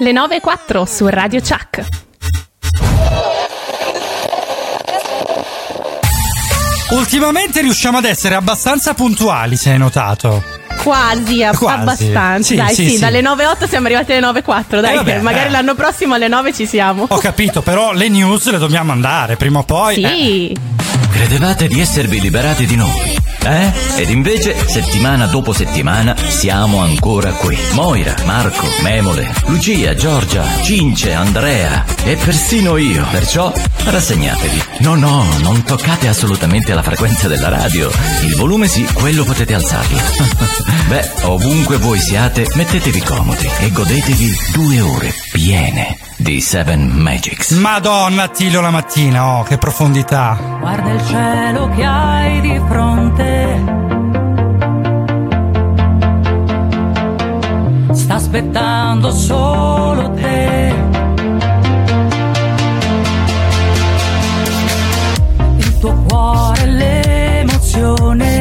Le 9 e 4 su Radio Chuck. Ultimamente riusciamo ad essere abbastanza puntuali, se hai notato. Quasi, ab- Quasi. abbastanza. Sì, Dai, sì, sì, sì. dalle 9.08 siamo arrivati alle 9.04. Dai, Eh, vabbè, che magari eh. l'anno prossimo alle 9 ci siamo. Ho capito, però le news le dobbiamo andare prima o poi. eh. Sì. Credevate di esservi liberati di noi, eh? Ed invece, settimana dopo settimana, siamo ancora qui. Moira, Marco, Memole, Lucia, Giorgia, Cince, Andrea e persino io. Perciò rassegnatevi. No, no, non toccate assolutamente la frequenza della radio. Il volume sì, quello potete alzarlo. Beh, ovunque voi siate, mettetevi comodi e godetevi due ore piene di Seven Magics. Madonna, Attilio la mattina, oh, che profondità. Guarda il cielo che hai di fronte. Sta aspettando solo te. Il tuo cuore, l'emozione.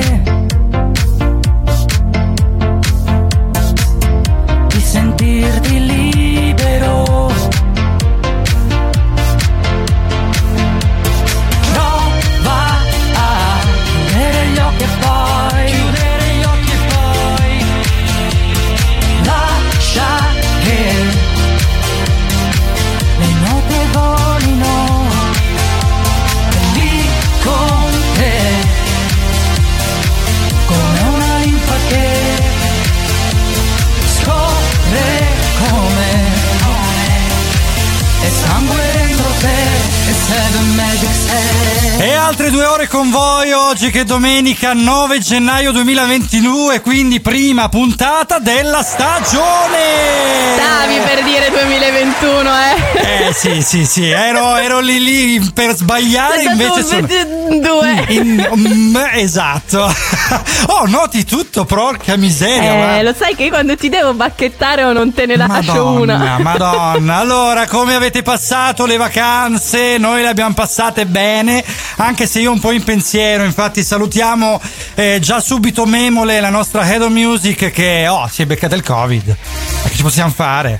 Ore con voi oggi che è domenica 9 gennaio 2022, quindi prima puntata della stagione! Stavi per dire 2021, eh. Eh sì, sì, sì, ero, ero lì lì per sbagliare, Sei invece sono... due. In- mm, esatto. Oh, noti tutto, porca miseria. Eh, guarda. lo sai che quando ti devo bacchettare o non te ne lascio Madonna, una. Madonna. Allora, come avete passato le vacanze? Noi le abbiamo passate bene, anche se io un po' in pensiero. Infatti, salutiamo eh, già subito Memole, la nostra Head of Music, che oh, si è beccata il Covid. Ma che ci possiamo fare?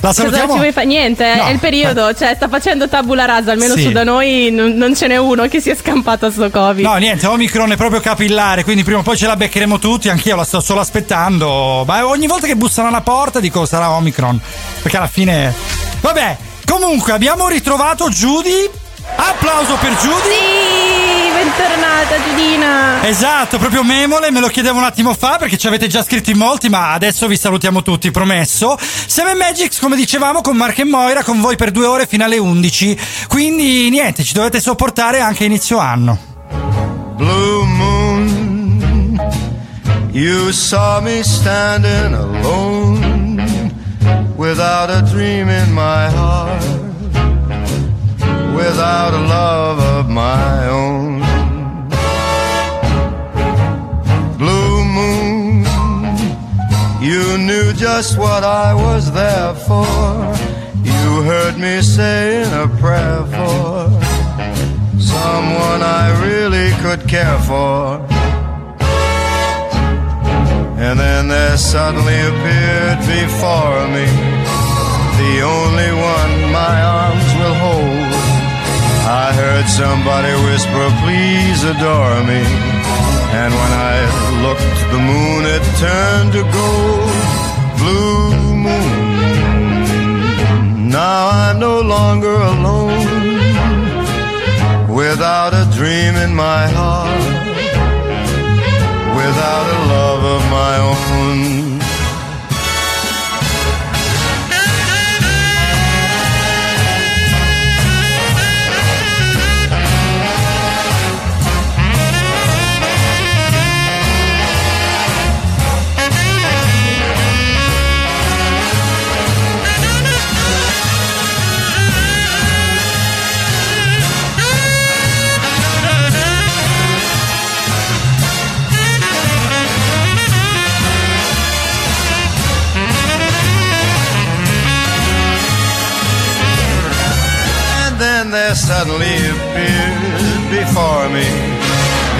La Cosa salutiamo. ci vuoi fare? Niente, No, è il periodo, cioè sta facendo tabula rasa, almeno Sì. su da noi non, non ce n'è uno che si è scampato a sto Covid. No, niente, Omicron è proprio capillare, quindi prima o poi ce la beccheremo tutti, anch'io la sto solo aspettando. Ma ogni volta che bussano alla porta dico sarà Omicron, perché alla fine... Vabbè, comunque abbiamo ritrovato Judy. Applauso per Judy. Sì, bentornata Giudina. Esatto, proprio Memole, me lo chiedevo un attimo fa perché ci avete già scritto in molti, ma adesso vi salutiamo tutti, promesso. Seven Magics, come dicevamo, con Mark e Moira, con voi per due ore fino alle 11. Quindi niente, ci dovete sopportare anche a inizio anno. Blue moon, you saw me standing alone without a dream in my heart, without a love of my own. Blue moon, you knew just what I was there for. You heard me saying a prayer for someone I really could care for. And then there suddenly appeared before me the only somebody whisper, please adore me. And when I looked, the moon had turned to gold. Blue moon. Now I'm no longer alone without a dream in my heart, without a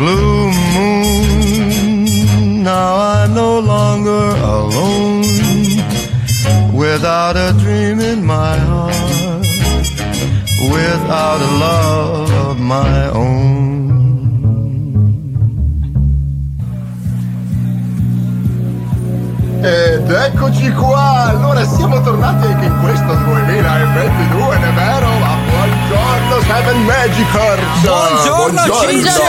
Blue moon, now I'm no longer alone. Without a dream in my heart, without a love of my own. Ed eccoci qua, allora siamo tornati anche in questo 2022, è vero? Ma buongiorno Seven Magicers! Buongiorno, Cince!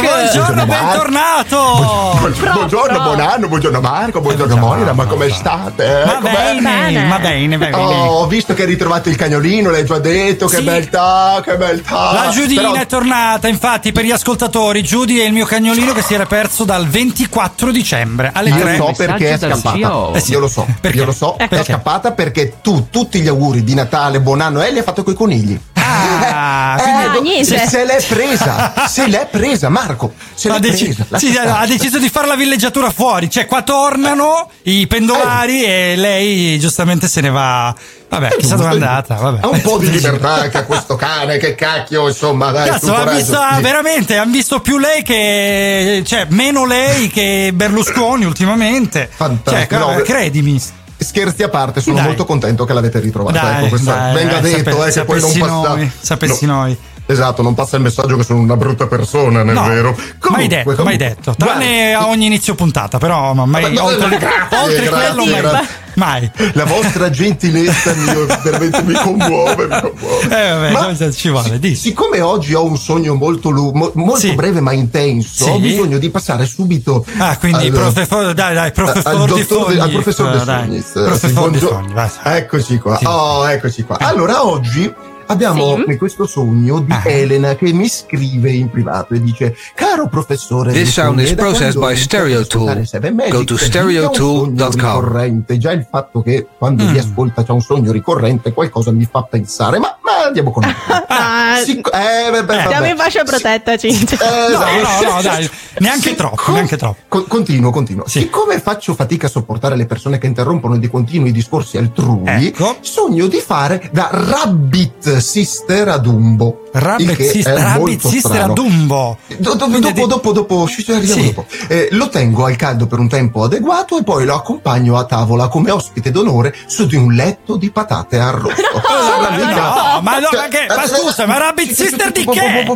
Buongiorno, bentornato! Buongiorno, buongiorno, buon anno, buongiorno Marco, buongiorno Moira, ma come state? Va Com'è? bene, va bene, va bene. Oh, ho visto che hai ritrovato il cagnolino, l'hai già detto, che Sì. beltà, che beltà! La Giudina Però- è tornata, infatti, per gli ascoltatori. Giudi è il mio cagnolino che si era perso dal 24 dicembre alle Io 3. so perché è scappata. Eh sì. Io lo so, Perché? io lo so, Perché? è scappata perché tu tutti gli auguri di Natale, buon anno e li hai fatto coi conigli. Ah, Eh, quindi- niente. se, se l'è presa, se l'è presa, Marco, se ha, l'è deci- presa. sì, ha deciso di fare la villeggiatura fuori. Cioè, qua tornano i pendolari e lei giustamente se ne va. Vabbè, chissà dove è andata. Vabbè. Ha un po' di libertà anche a questo cane, che cacchio, insomma, dai, Cazzo, ha visto Sì. veramente, hanno visto più lei che. cioè, meno lei che Berlusconi ultimamente. Fantastico, Cioè, no, credimi. Scherzi a parte, sono Dai. molto contento che l'avete ritrovata. Dai, ecco, dai, venga eh, detto, sape- eh, poi non sapessi passa. noi, sapessi no. noi. Esatto, non passa il messaggio che sono una brutta persona, non No, è vero? mai Comunque, detto, mai comunque, detto. Tranne a ogni inizio puntata, però ma mai, Ma- ma- oltre, grazie, oltre grazie, quello mai. grazie. mai. La vostra gentilezza mi, veramente mi commuove, mi commuove. Eh, vabbè, Ma cosa ci vuole, dici. siccome oggi ho un sogno molto, lu- mo- molto Sì. breve ma intenso, Sì. ho bisogno di passare subito Ah, quindi al- professor, dai, dai, professor al, dottor Fogni. al professor Eh, De dai, Fognis. Professor Sì, buongio-. Eccoci qua. Sì. Oh, eccoci qua. Allora, oggi abbiamo Sì. questo sogno di Ah. Elena che mi scrive in privato e dice: Caro professore, This sound is processed quando by inizio Stereo ad ascoltare Tool. Seven Magic, Go to stereotool.com. sogno ricorrente. Già il fatto che quando Mm. vi ascolta c'è un sogno ricorrente, qualcosa mi fa pensare. Ma, ma andiamo con Ah, Sic- eh, vabbè, vabbè. Siamo in fascia protetta, Cinzia. Eh, No, esatto. no, no, dai, neanche troppo, neanche troppo. Co- continuo, continuo. Sì. Siccome faccio fatica a sopportare le persone che interrompono di continuo i discorsi altrui, Ecco. sogno di fare da Rabbit Sister a Dumbo. Rabbit Sister, Rabbit Sister. Dumbo. Do- do- Quindi dopo, dopo, dopo, ci arriviamo Sì. dopo. Eh, lo tengo al caldo per un tempo adeguato e poi lo accompagno a tavola come ospite d'onore su di un letto di patate arrosto. Sarà no, mica- no, ma no, ma che- ma eh, scusa, ma Rabbit Sister di che?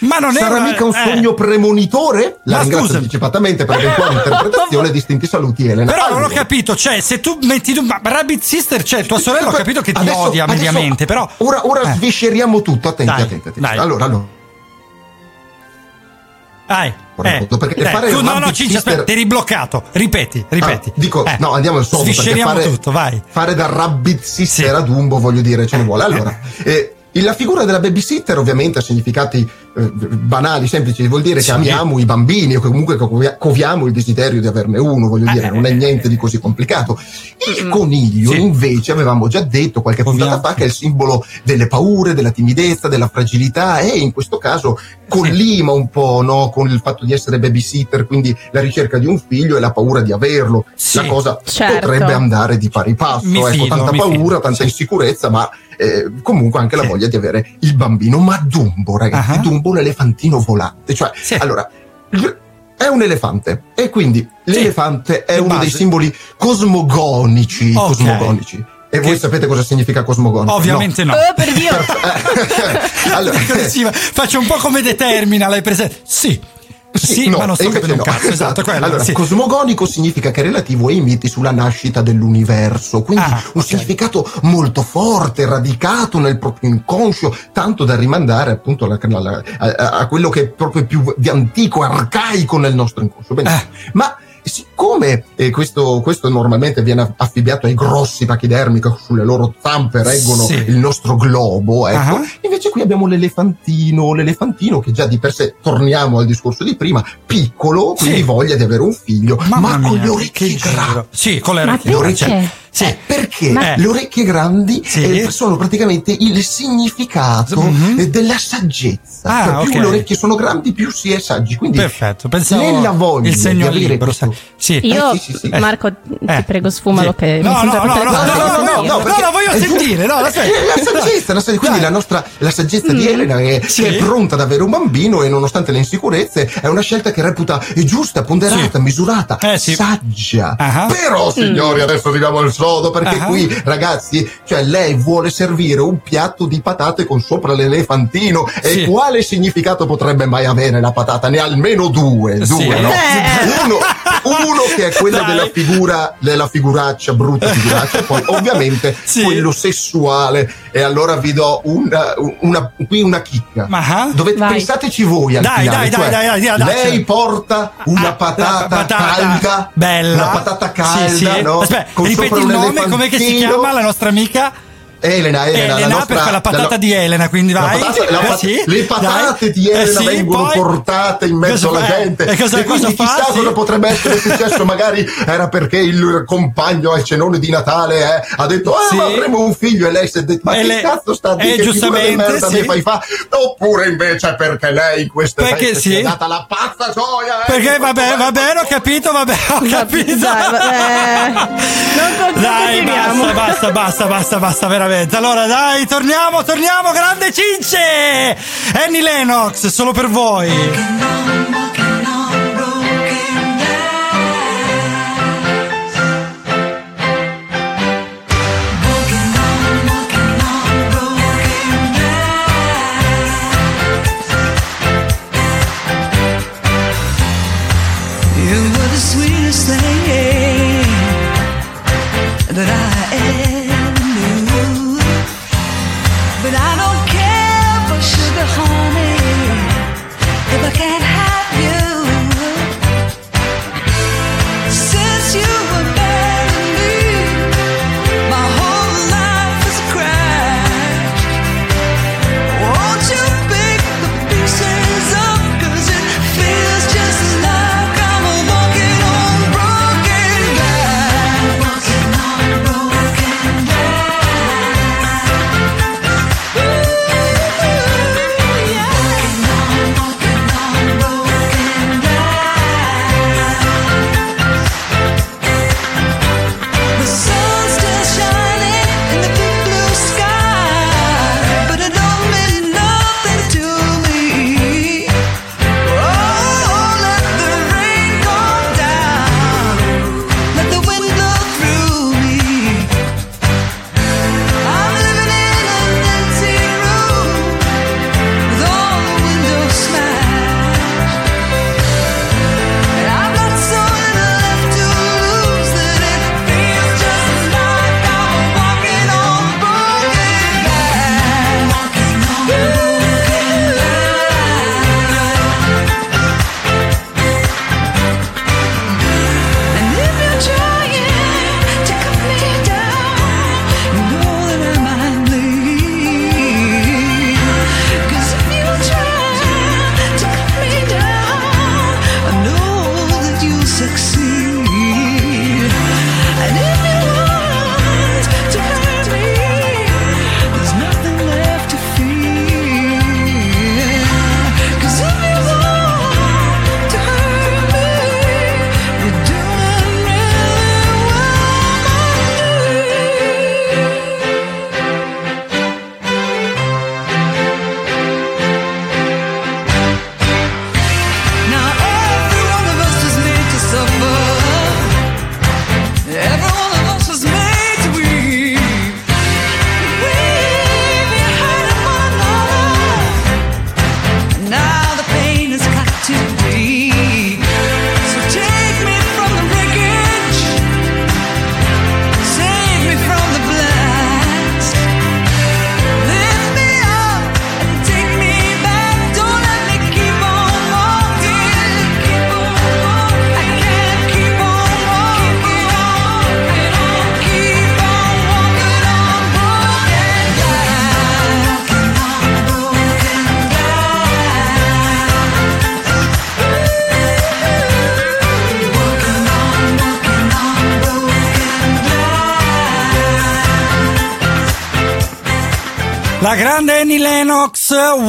Ma non è Sarà una- mica un eh. sogno premonitore? La Ma ringrazio anticipatamente per l'eventuale interpretazione. Distinti saluti, Elena. Però non ho capito, cioè, se tu metti ma Rabbit Sister, cioè, tua sorella ho capito che ti Adesso- odia mediamente, però. Ora, ora Eh. svisceriamo tutto. Attenti, Dai, attenti, attenti. dai. Allora, allora. Dai, eh, perché dai, fare tu, no, no, Cinci, aspetta, ti eri bloccato. Ripeti, ripeti. Ah, dico, Eh, no, andiamo al sodo. perché fare, tutto, vai. Fare da rabbit sister Sì. a Dumbo, voglio dire, ce ne vuole. Allora, eh, la figura della babysitter ovviamente ha significati eh, banali, semplici, vuol dire Sì. che amiamo i bambini o che comunque covia- coviamo il desiderio di averne uno, voglio dire, Eh, non è eh, niente di così complicato. Il coniglio Sì. invece avevamo già detto qualche Coviamo. puntata fa che è il simbolo delle paure, della timidezza, della fragilità e in questo caso collima un po' no, con il fatto di essere babysitter, quindi la ricerca di un figlio e la paura di averlo. Sì. La cosa Certo. potrebbe andare di pari passo, Mi ecco, fido, tanta paura, fido, tanta sì. insicurezza, ma eh, comunque anche la Sì. voglia di avere il bambino. Ma Dumbo, ragazzi, Ah. Dumbo l'elefantino volante, cioè, Sì. allora, è un elefante e quindi l'elefante è di uno dei simboli cosmogonici, Ok. cosmogonici. E voi Che- sapete cosa significa cosmogonico? Ovviamente no. Oh, per Dio. No. allora, Faccio un po' come determina, l'hai presente? Sì. Sì, no, ma non sto capendo un no. cazzo, esatto, quello, Allora, sì. cosmogonico significa che è relativo ai miti sulla nascita dell'universo, quindi Ah, un ok. significato molto forte, radicato nel proprio inconscio, tanto da rimandare appunto alla- alla- a, a- quello che è proprio più di antico, arcaico nel nostro inconscio. Benissimo. Eh. Ma siccome eh, questo, questo normalmente viene affibbiato ai grossi pachidermi che sulle loro zampe reggono Sì. il nostro globo, ecco, Ah. invece qui abbiamo l'elefantino, l'elefantino che già di per sé, torniamo al discorso di prima, piccolo, quindi Sì. voglia di avere un figlio, Mamma ma con mia, le orecchie giro. Sì, con le orecchie. Sì. Eh, perché Ma- le orecchie grandi Sì. eh, sono praticamente il significato Mhm. eh, della saggezza. Ah, Cioè, più ok. le orecchie sono grandi, più si è saggi. Quindi Perfetto, pensavo nella voglia il segno di libero. questo-. Sì. Io, Eh, sì, sì, sì. Marco, ti Eh. prego, sfumalo Sì. che No, mi no, no, no, no, no, no, no, perché la voglio è sentire, no, è la saggezza, la saggezza- quindi la nostra la saggezza di Elena che, Sì. che è pronta ad avere un bambino e nonostante le insicurezze è una scelta che reputa è giusta, ponderata, misurata, saggia. Però signori, adesso arriviamo al sodo perché Ah. qui ragazzi, cioè lei vuole servire un piatto di patate con sopra l'elefantino Sì. e quale significato potrebbe mai avere la patata? Ne ha almeno due, due, Sì. no? Eh. Uno, uno che è quella Dai. della figura, della figuraccia, brutta figuraccia, e poi ovviamente Sì. quello sessuale. E allora vi do una, una- qui una chicca. Dovete, Vai. pensateci voi al Dai, finale, dai, dai, cioè, dai, dai, dai, dai, lei porta una Ah, patata, patata calda bella una patata calda Sì, sì. no? aspetta Con sopra un nome com'è che si chiama la nostra amica Elena, Elena, Elena la nostra, perché la patata la- di Elena quindi la vai patata- la Eh, sì, le patate dai. di Elena Eh, sì, vengono poi- portate in mezzo alla fa? gente e cosa, e quindi cosa fa? chissà Sì. cosa potrebbe essere successo magari era perché il compagno al cenone di Natale eh, ha detto ah Sì. ma avremo un figlio e lei si è detto ma E che lei- cazzo sta a dire che figura di giustamente, merda sì. fai fa oppure invece è perché lei in queste Perché feste sì. è data la pazza gioia eh, perché vabbè va bene ho capito vabbè ho capito Dai, eh, non, Dai, basta, basta, basta, basta, veramente. Allora, dai, torniamo, torniamo, grande Cince! Annie Lennox, solo per voi.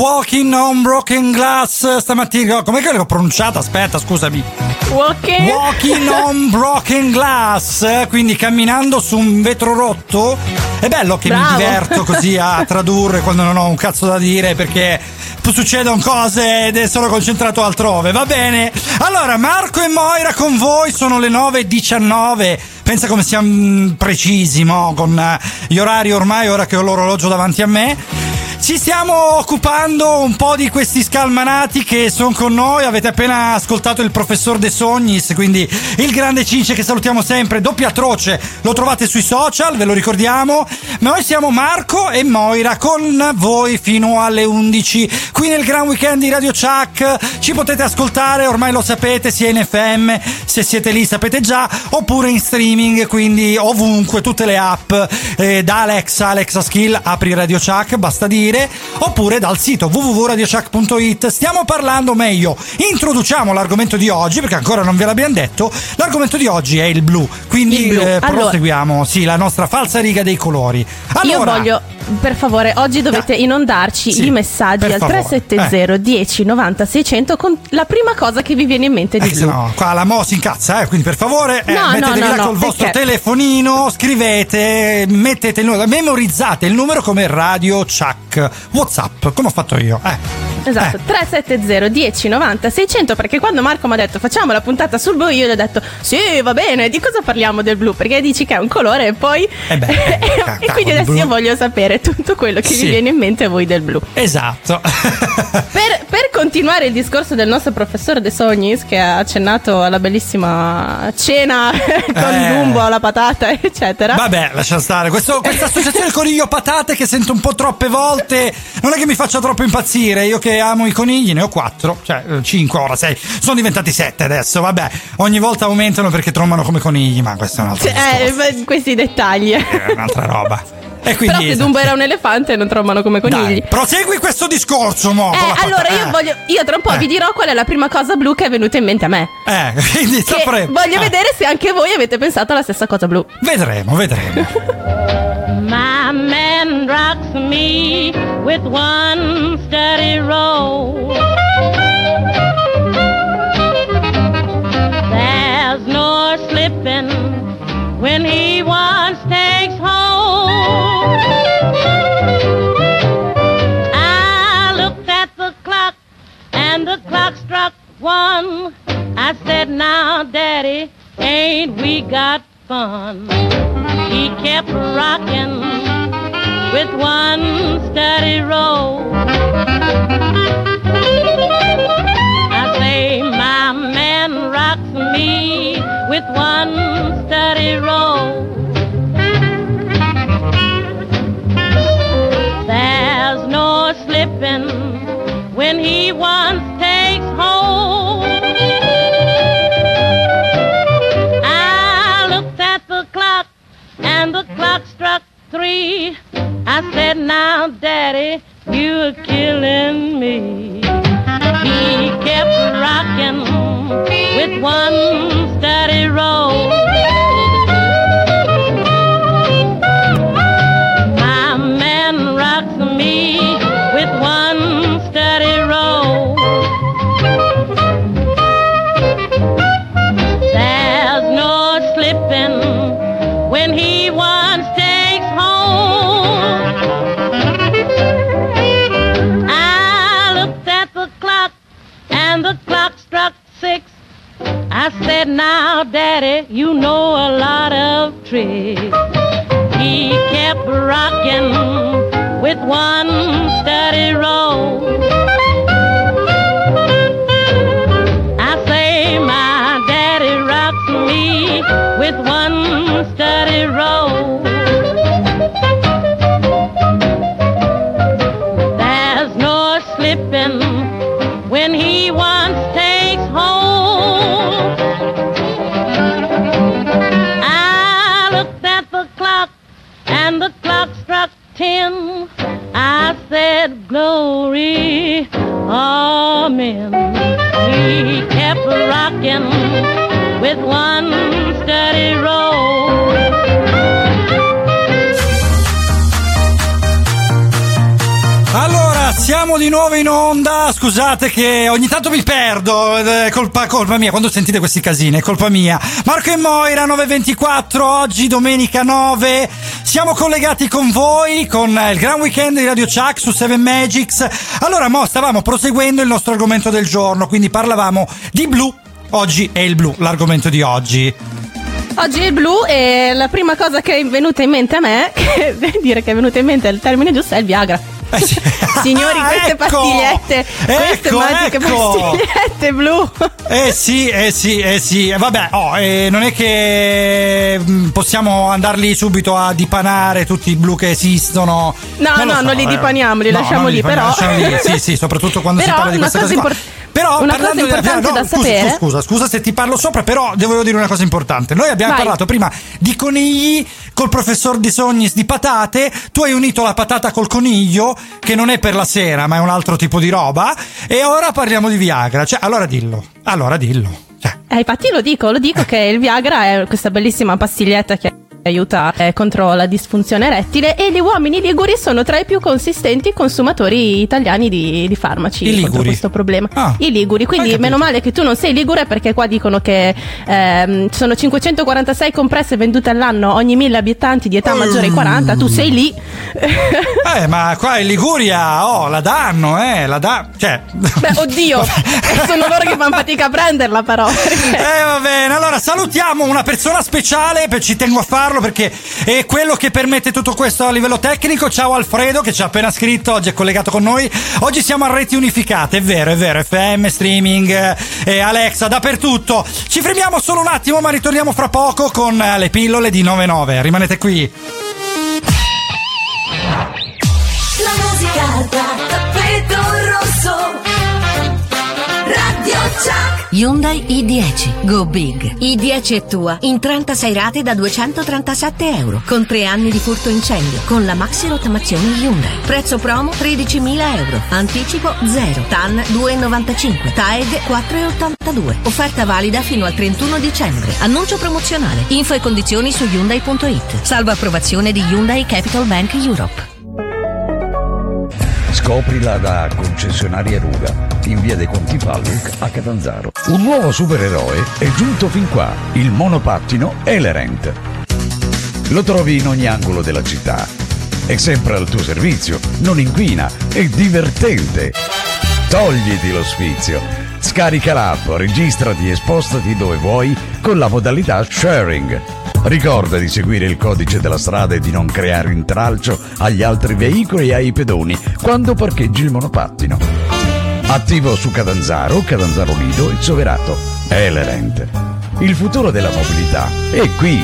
Walking on Broken Glass, stamattina, com'è che l'ho pronunciata? Aspetta, scusami. Walking. Walking on Broken Glass, quindi camminando su un vetro rotto. È bello che mi Bravo. diverto così a tradurre quando non ho un cazzo da dire perché succedono cose ed sono concentrato altrove. Va bene. Allora, Marco e Moira con voi sono le 9.19. Pensa come siamo precisi, mo, con eh, gli orari ormai, ora che ho l'orologio davanti a me. Ci stiamo occupando un po' di questi scalmanati che sono con noi. Avete appena ascoltato il professor De Sognis, quindi il grande Cince che salutiamo sempre, doppia atroce. Lo trovate sui social, ve lo ricordiamo. Noi siamo Marco e Moira con voi fino alle 11 qui nel Gran Weekend di Radio Chuck. Ci potete ascoltare, ormai lo sapete, sia in FM, se siete lì sapete già, oppure in streaming, quindi ovunque, tutte le app, eh, da Alexa, Alexa Skill, apri Radio Chuck, basta dire, oppure dal sito www.radiochuck.it. Stiamo parlando meglio, introduciamo l'argomento di oggi, perché ancora non ve l'abbiamo detto, l'argomento di oggi è il blu, quindi Il blu. eh, Allora- proseguiamo, sì, la nostra falsa riga dei colori. Io Allora, voglio, per favore, oggi dovete inondarci Sì, i messaggi al favore. 370 10 90 600 con la prima cosa che vi viene in mente di Eh, blu. sennò qua la Mo si incazza, eh, quindi per favore eh, No, no, mettetevi no, là no, col vostro perché- telefonino, scrivete, mettete il numero, memorizzate il numero come Radio Chuck, Whatsapp, come ho fatto io. Eh. Esatto, Eh. 370 10 90 600 perché quando Marco mi ha detto facciamo la puntata sul blu io gli ho detto sì va bene, di cosa parliamo del blu? Perché dici che è un colore e poi... Eh beh, eh, e quindi adesso blu. io voglio sapere tutto quello che Sì. vi viene in mente a voi del blu. Esatto. Per, per continuare il discorso del nostro professore De Sognis che ha accennato alla bellissima cena con Eh. Dumbo, la patata eccetera. Vabbè, lascia stare. Questo- questa associazione coniglio patate che sento un po' troppe volte, non è che mi faccia troppo impazzire. Io che amo i conigli, ne ho quattro, cioè eh, cinque, ora sei. Sono diventati sette adesso. Vabbè, ogni volta aumentano perché trombano come conigli, ma questo è un altro eh, questi dettagli. È un'altra roba. E Però quindi se Dumbo era un elefante non trombano come conigli. Dai, prosegui questo discorso, mo. Eh, allora io voglio. Io tra un po' Eh. vi dirò qual è la prima cosa blu che è venuta in mente a me. Eh, quindi sapremo. voglio Eh, vedere se anche voi avete pensato alla stessa cosa blu. Vedremo, vedremo. My man rocks me with one steady roll. There's no slipping when he once takes hold. I looked at the clock and the clock struck one. I said, Now, Daddy, ain't we got fun? He kept rocking with one steady roll. Rocks me with one steady roll. There's no slipping when he once takes hold. I looked at the clock and the clock struck three. I said, Now, Daddy, you're killing me. He kept rocking with one steady roll. I said, Now, Daddy, you know a lot of tricks. He kept rocking with one steady roll. I say my daddy rocks me with one steady roll. Scusate che ogni tanto mi perdo. È colpa, colpa mia. Quando sentite questi casini, è colpa mia. Marco e Moira 924. Oggi, domenica 9. Siamo collegati con voi con il gran weekend di Radio Chuck su 7 Magics. Allora, mo stavamo proseguendo il nostro argomento del giorno. Quindi parlavamo di blu. Oggi è il blu, l'argomento di oggi. Oggi è il blu e la prima cosa che è venuta in mente a me, che dire che è venuta in mente il termine giusto, è il Viagra. Eh sì. Signori, Ah, queste ecco! pastigliette, queste Ecco, magiche ecco! pastigliette blu. Eh sì, eh sì, eh sì. Eh, Vabbè, oh, eh, non è che mm, possiamo andarli subito a dipanare tutti i blu che esistono. No, lo no, non li dipaniamo, li lasciamo non lì, dipaniamo, però- lasciamo lì. Sì, sì, soprattutto quando si Però parla di queste cosa cose qua. Però una parlando cosa di- importante no, da scusa, sapere- Scusa, scusa, scusa se ti parlo sopra, però devo dire una cosa importante. Noi abbiamo Vai. parlato prima di conigli col professor Di Sognis di patate, tu hai unito la patata col coniglio, che non è per la sera, ma è un altro tipo di roba, e ora parliamo di Viagra. Cioè, allora dillo. Allora dillo. Cioè, Eh, infatti lo dico, lo dico che il Viagra è questa bellissima pastiglietta che aiuta eh, contro la disfunzione erettile e gli uomini liguri sono tra i più consistenti consumatori italiani di, di farmaci I liguri? questo problema. Ah, I liguri, quindi meno male che tu non sei ligure perché qua dicono che ehm, sono 546 compresse vendute all'anno ogni mille abitanti di età maggiore ai 40, tu sei lì. Eh, ma qua in Liguria, oh, la danno, eh, la da... Cioè... Beh, oddio, sono loro che fanno fatica a prenderla però. perché- Eh, va bene, allora salutiamo una persona speciale, per- ci tengo a farlo perché è quello che permette tutto questo a livello tecnico. Ciao Alfredo che ci ha appena scritto, oggi è collegato con noi. Oggi siamo a reti unificate, è vero, è vero, FM, streaming, eh, Alexa, dappertutto. Ci fermiamo solo un attimo, ma ritorniamo fra poco con eh, le pillole di 99. Rimanete qui. La musica da Hyundai i10 Go Big. I10 è tua in 36 rate da 237 euro con 3 anni di furto incendio con la maxi rottamazione Hyundai. Prezzo promo 13.000 euro. Anticipo 0. TAN 2,95. TAEG 4,82. Offerta valida fino al 31 dicembre. Annuncio promozionale. Info e condizioni su Hyundai.it. Salvo approvazione di Hyundai Capital Bank Europe. Scoprila da concessionaria Ruga in via dei Conti Palluc a Catanzaro. Un nuovo supereroe è giunto fin qua, il monopattino Elerent. Lo trovi in ogni angolo della città. È sempre al tuo servizio, non inquina, è divertente. Togliti lo sfizio. Scarica l'app, registrati e spostati dove vuoi con la modalità sharing. Ricorda di seguire il codice della strada e di non creare intralcio agli altri veicoli e ai pedoni quando parcheggi il monopattino. Attivo su Catanzaro, Catanzaro Lido e Soverato. Elerent. Il futuro della mobilità è qui.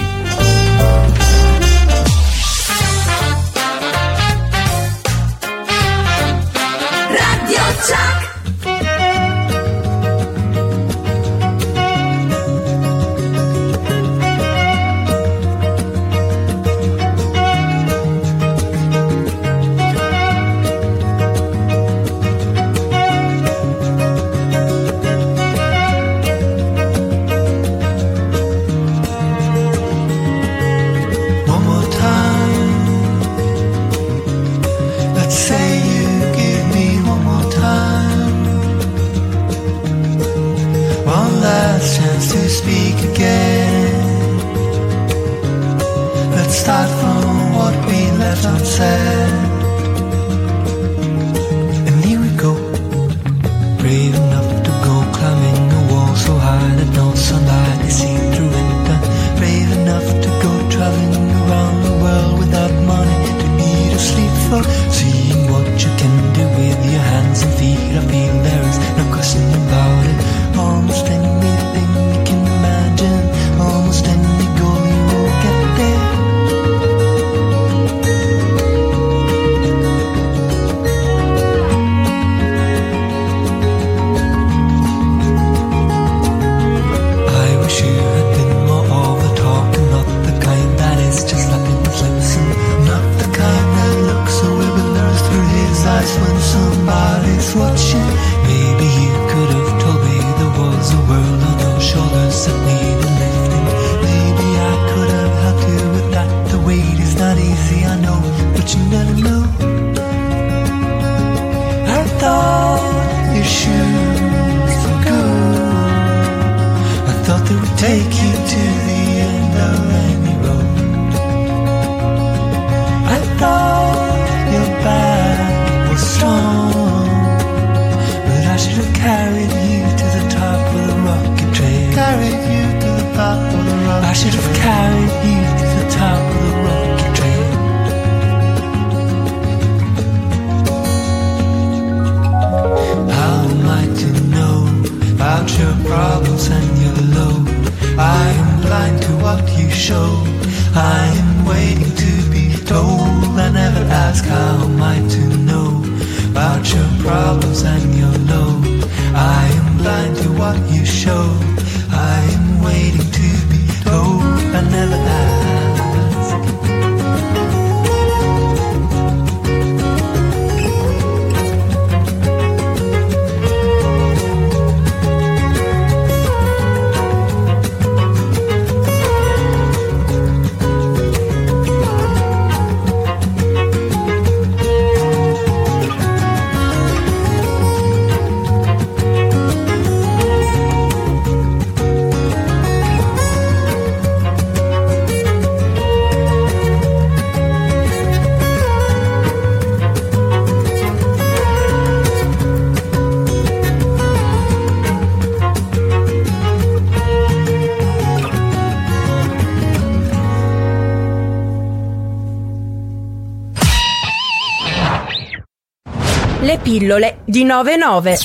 pillole di 99.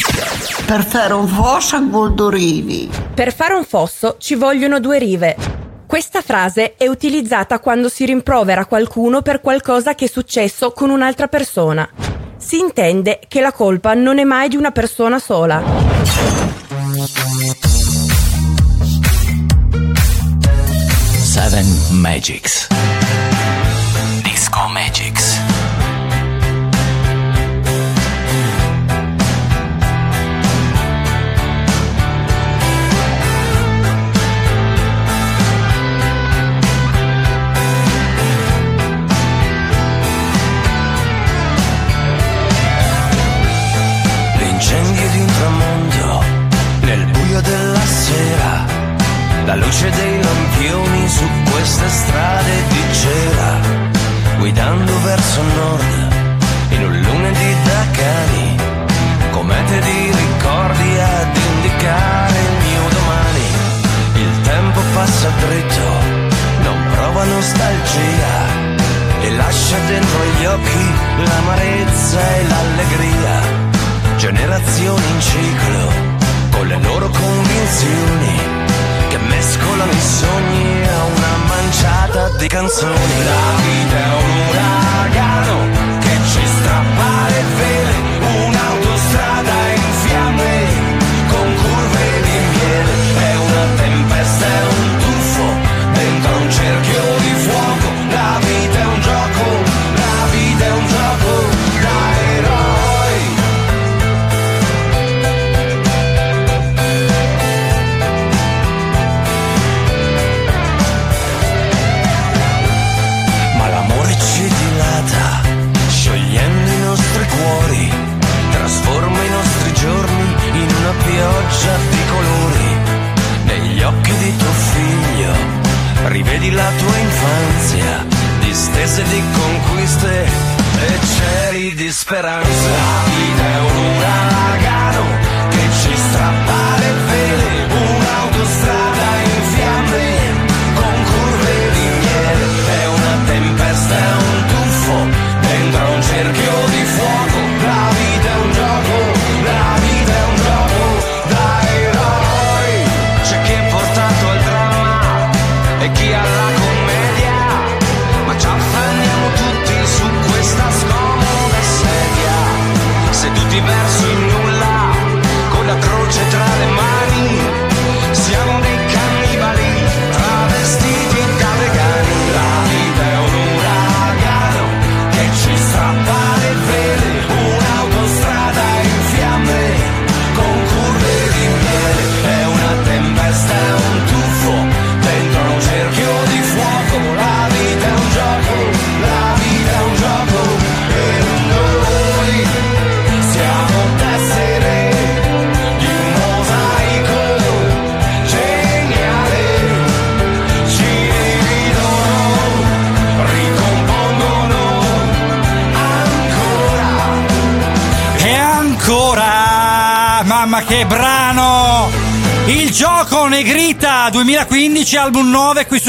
Per fare un fosso a Goldorivi. Per fare un fosso ci vogliono due rive. Questa frase è utilizzata quando si rimprovera qualcuno per qualcosa che è successo con un'altra persona. Si intende che la colpa non è mai di una persona sola. Seven Magics.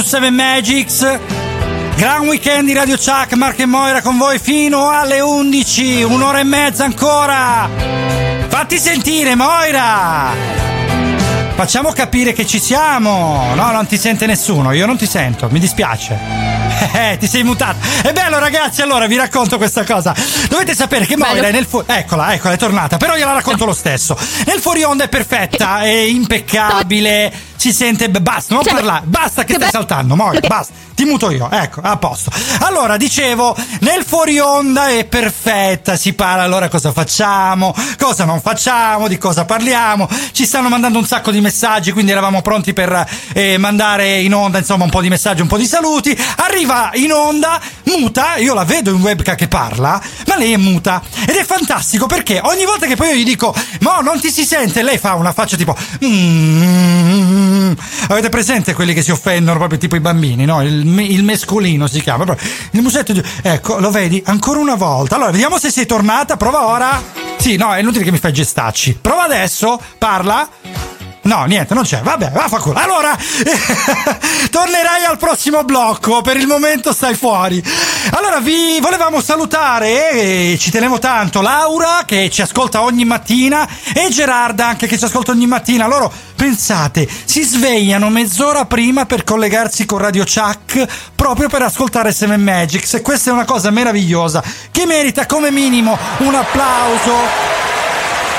9 qui su 7 Magics. Gran weekend di Radio Chuck, Marco e Moira con voi fino alle 11, un'ora e mezza ancora. Fatti sentire, Moira! Facciamo capire che ci siamo. No, non ti sente nessuno, io non ti sento, mi dispiace. Eh, ti sei mutato. E bello, ragazzi, allora vi racconto questa cosa. Dovete sapere che Moira è nel fuori. Eccola, eccola, è tornata. Però io la racconto lo stesso. Nel fuori onda è perfetta, è impeccabile. Si sente. Basta, non Cioè, parlare. Basta che stai saltando, Moira. Basta. Ti muto io, ecco, a posto. Allora, dicevo, nel fuori onda è perfetta. Si parla allora cosa facciamo, cosa non facciamo, di cosa parliamo. Ci stanno mandando un sacco di messaggi, quindi eravamo pronti per eh, mandare in onda, insomma, un po' di messaggi, un po' di saluti. Arriva in onda, muta, io la vedo in webcam che parla, ma lei è muta. Ed è fantastico perché ogni volta che poi io gli dico, ma non ti si sente, lei fa una faccia tipo. "Mm". Avete presente quelli che si offendono proprio tipo i bambini, no? Il, il mescolino si chiama. Il musetto. di- Ecco, lo vedi? Ancora una volta. Allora, vediamo se sei tornata. Prova ora. Sì, no, è inutile che mi fai gestacci. Prova adesso. Parla. No, niente, non c'è. Vabbè, vaffanculo. Allora, tornerai al prossimo blocco. Per il momento stai fuori. Allora, vi volevamo salutare e ci tenevo tanto. Laura, che ci ascolta ogni mattina, e Gerarda, anche che ci ascolta ogni mattina. Loro, pensate, si svegliano mezz'ora prima per collegarsi con Radio Chuck proprio per ascoltare Seven Magics. E questa è una cosa meravigliosa che merita come minimo un applauso.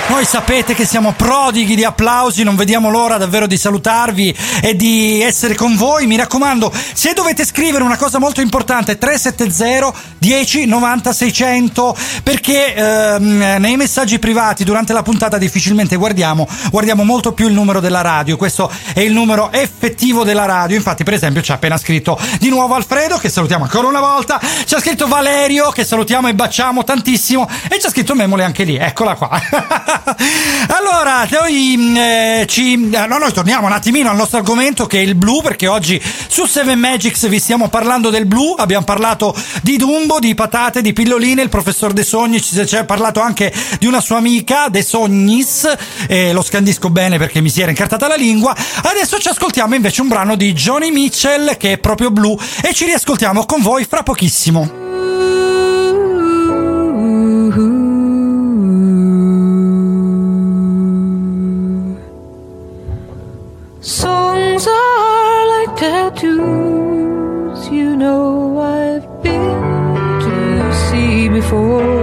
Noi sapete che siamo prodighi di applausi, non vediamo l'ora davvero di salutarvi e di essere con voi. Mi raccomando, se dovete scrivere una cosa molto importante, 370 10 90 600, perché ehm, nei messaggi privati durante la puntata difficilmente guardiamo, guardiamo molto più il numero della radio. Questo è il numero effettivo della radio. Infatti, per esempio, ci ha appena scritto di nuovo Alfredo, che salutiamo ancora una volta. Ci ha scritto Valerio, che salutiamo e baciamo tantissimo. E ci ha scritto Memole anche lì. Eccola qua. allora, noi, mm, eh, ci, eh, no, noi torniamo un attimino al nostro argomento che è il blu, perché oggi su Seven Magics vi stiamo parlando del blu. Abbiamo parlato di Dumbo, di patate, di pilloline. Il professor De Sogni ci ci ha parlato anche di una sua amica, De Sognis. Eh, lo scandisco bene perché mi si era incartata la lingua. Adesso ci ascoltiamo invece un brano di Johnny Mitchell che è proprio blu e ci riascoltiamo con voi fra pochissimo. Songs are like tattoos, you know I've been to see before.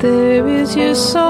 There is your song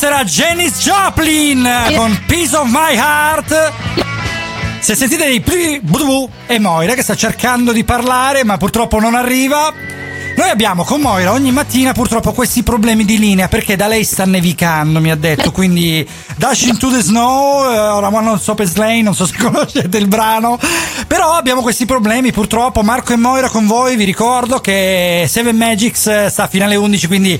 sarà Janis Joplin con Piece of My Heart. Se sentite dei pli, e Moira che sta cercando di parlare ma purtroppo non arriva, noi abbiamo con Moira ogni mattina purtroppo questi problemi di linea perché da lei sta nevicando, mi ha detto. Eh. Quindi Dash into the Snow, eh, ora uh, non so per Slay, non so se conoscete il brano. Però abbiamo questi problemi purtroppo. Marco e Moira con voi, vi ricordo che Seven Magics eh, sta a finale 11, quindi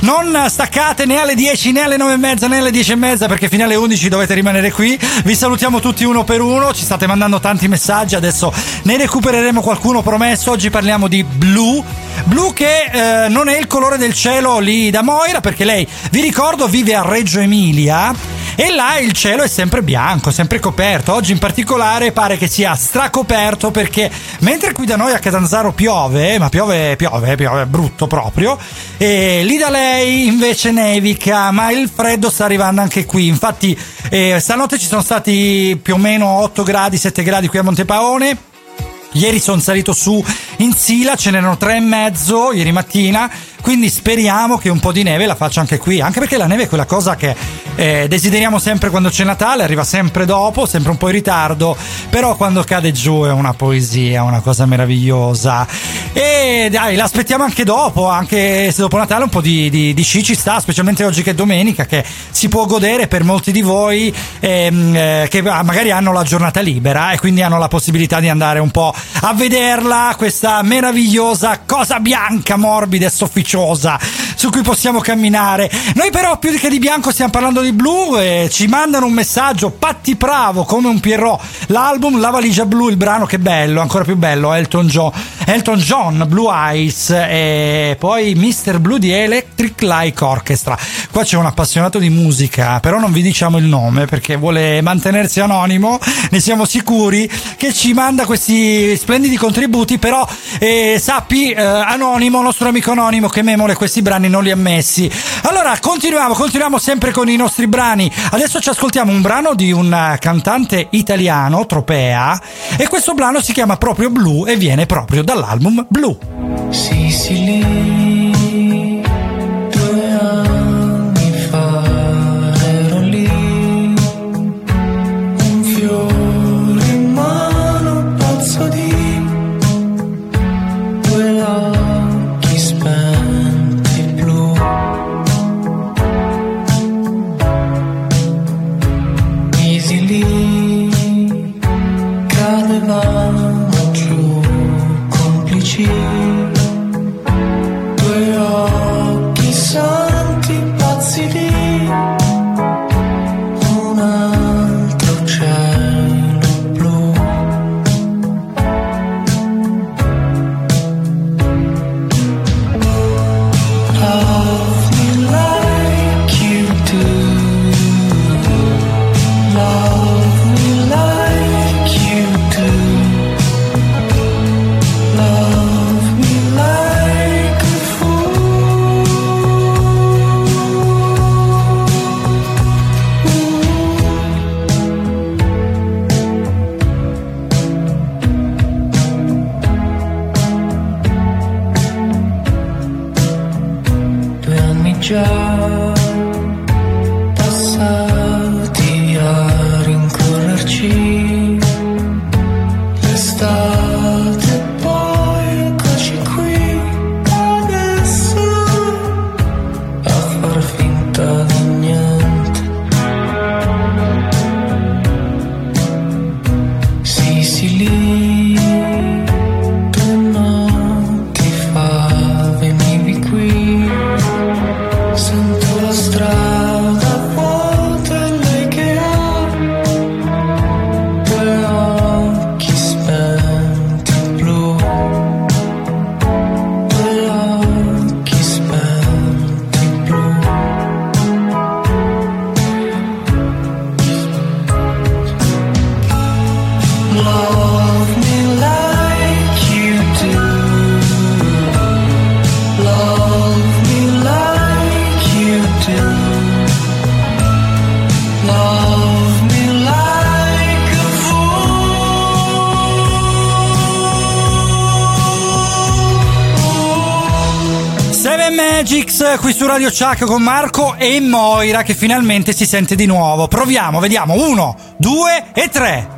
non staccate né alle 10 né alle 9 e mezza né alle 10 e mezza perché finale 11 dovete rimanere qui. Vi salutiamo tutti uno per uno, ci state mandando tanti messaggi, adesso ne recupereremo qualcuno promesso. Oggi parliamo di blu. Blue blu che eh, non è il colore del cielo lì da Moira perché lei, vi ricordo, vive a Reggio Emilia e là il cielo è sempre bianco, sempre coperto. Oggi in particolare pare che sia stracoperto perché mentre qui da noi a Catanzaro piove, ma piove, piove, piove brutto proprio, e lì da lei invece nevica, ma il freddo sta arrivando anche qui. Infatti eh, stanotte ci sono stati più o meno 8 gradi, 7 gradi qui a Montepaone Ieri sono salito su in Sila, ce n'erano tre e mezzo ieri mattina, quindi speriamo che un po' di neve la faccia anche qui, anche perché la neve è quella cosa che eh, desideriamo sempre quando c'è Natale, arriva sempre dopo, sempre un po' in ritardo, però quando cade giù è una poesia, una cosa meravigliosa. E dai, l'aspettiamo anche dopo, anche se dopo Natale un po' di, di, di sci ci sta, specialmente oggi che è domenica, che si può godere per molti di voi ehm, eh, che magari hanno la giornata libera e quindi hanno la possibilità di andare un po' a vederla, questa meravigliosa cosa bianca, morbida e sofficiosa su cui possiamo camminare. Noi però più che di bianco stiamo parlando di blu e ci mandano un messaggio, Patti Bravo come un Pierrot, l'album La valigia blu, il brano che bello, ancora più bello, Elton John, Elton John Blue Eyes e poi Mr. Blue di Electric Like Orchestra. Qua c'è un appassionato di musica, però non vi diciamo il nome perché vuole mantenersi anonimo, ne siamo sicuri, che ci manda questi splendidi contributi, però eh, sappi, eh, anonimo, nostro amico anonimo, che Memole questi brani non li ha messi. Allora, continuiamo, continuiamo sempre con i nostri brani. Adesso ci ascoltiamo un brano di un eh, cantante italiano, Tropea, e questo brano si chiama proprio Blue e viene proprio dall'album Blue. Sì, Qui su Radio Chuck con Marco e Moira che finalmente si sente di nuovo. Proviamo, vediamo. Uno, due e tre.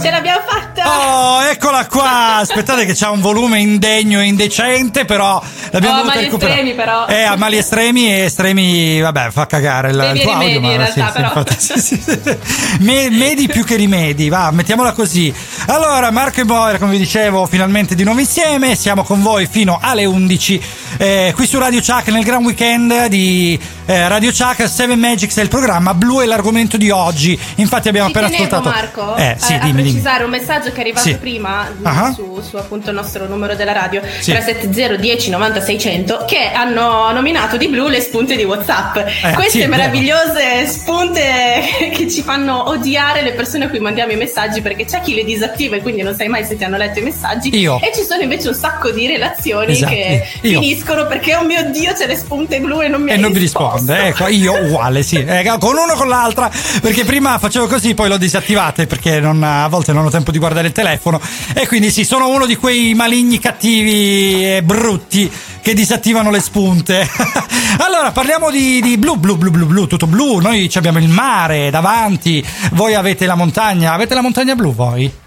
Ce l'abbiamo fatta! Oh, eccola qua! Aspettate che c'ha un volume indegno e indecente, però l'abbiamo Oh, mali recuperare. estremi, però. Eh, a mali estremi e estremi, vabbè, fa cagare il, Devi il tuo audio, rimedi, in ma realtà, però. infatti, sì, sì, sì. Me- medi più che rimedi, va, mettiamola così. Allora, Marco e Moira, come vi dicevo, finalmente di nuovo insieme, siamo con voi fino alle 11 eh, qui su Radio Chuck nel gran weekend di eh, Radio Chuck 7 Magics è il programma, Blu è l'argomento di oggi. Infatti abbiamo Ci appena tenevo, ascoltato Marco, Eh, sì, a- a dimmi, dimmi. dimmi. precisare un messaggio che è arrivato Sì. prima Ah. su, su appunto il nostro numero della radio Sì. 370 10 90 600 che hanno nominato di blu le spunte di Whatsapp. Eh, Queste sì, meravigliose spunte che ci fanno odiare le persone a cui mandiamo i messaggi perché c'è chi le disattiva e quindi non sai mai se ti hanno letto i messaggi Io. e ci sono invece un sacco di relazioni Esatto, che io. finiscono perché oh mio dio c'è le spunte blu e non mi E non mi risponde, ecco, io uguale, sì, Eh, con uno o con l'altra, perché prima facevo così, poi l'ho disattivate perché non- a volte non ho tempo di guardare il telefono e quindi sì, sono uno di quei maligni cattivi e brutti che disattivano le spunte. allora, parliamo di, di blu, blu, blu, blu, blu, tutto blu, noi abbiamo il mare davanti, voi avete la montagna, avete la montagna blu voi?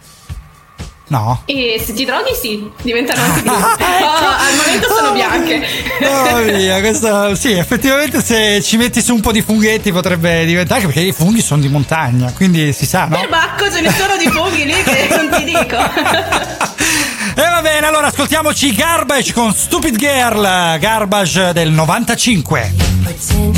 No? E se ti droghi sì, diventano anche blu. Ah, ecco. Oh, al momento sono Oh, bianche. Oh mia, questo sì, effettivamente se ci metti su un po' di funghetti potrebbe diventare anche perché i funghi sono di montagna, quindi si sa, no? Per Bacco ce ne sono di funghi lì che non ti dico. E va bene, allora ascoltiamoci Garbage con Stupid Girl, Garbage del 95. Pretend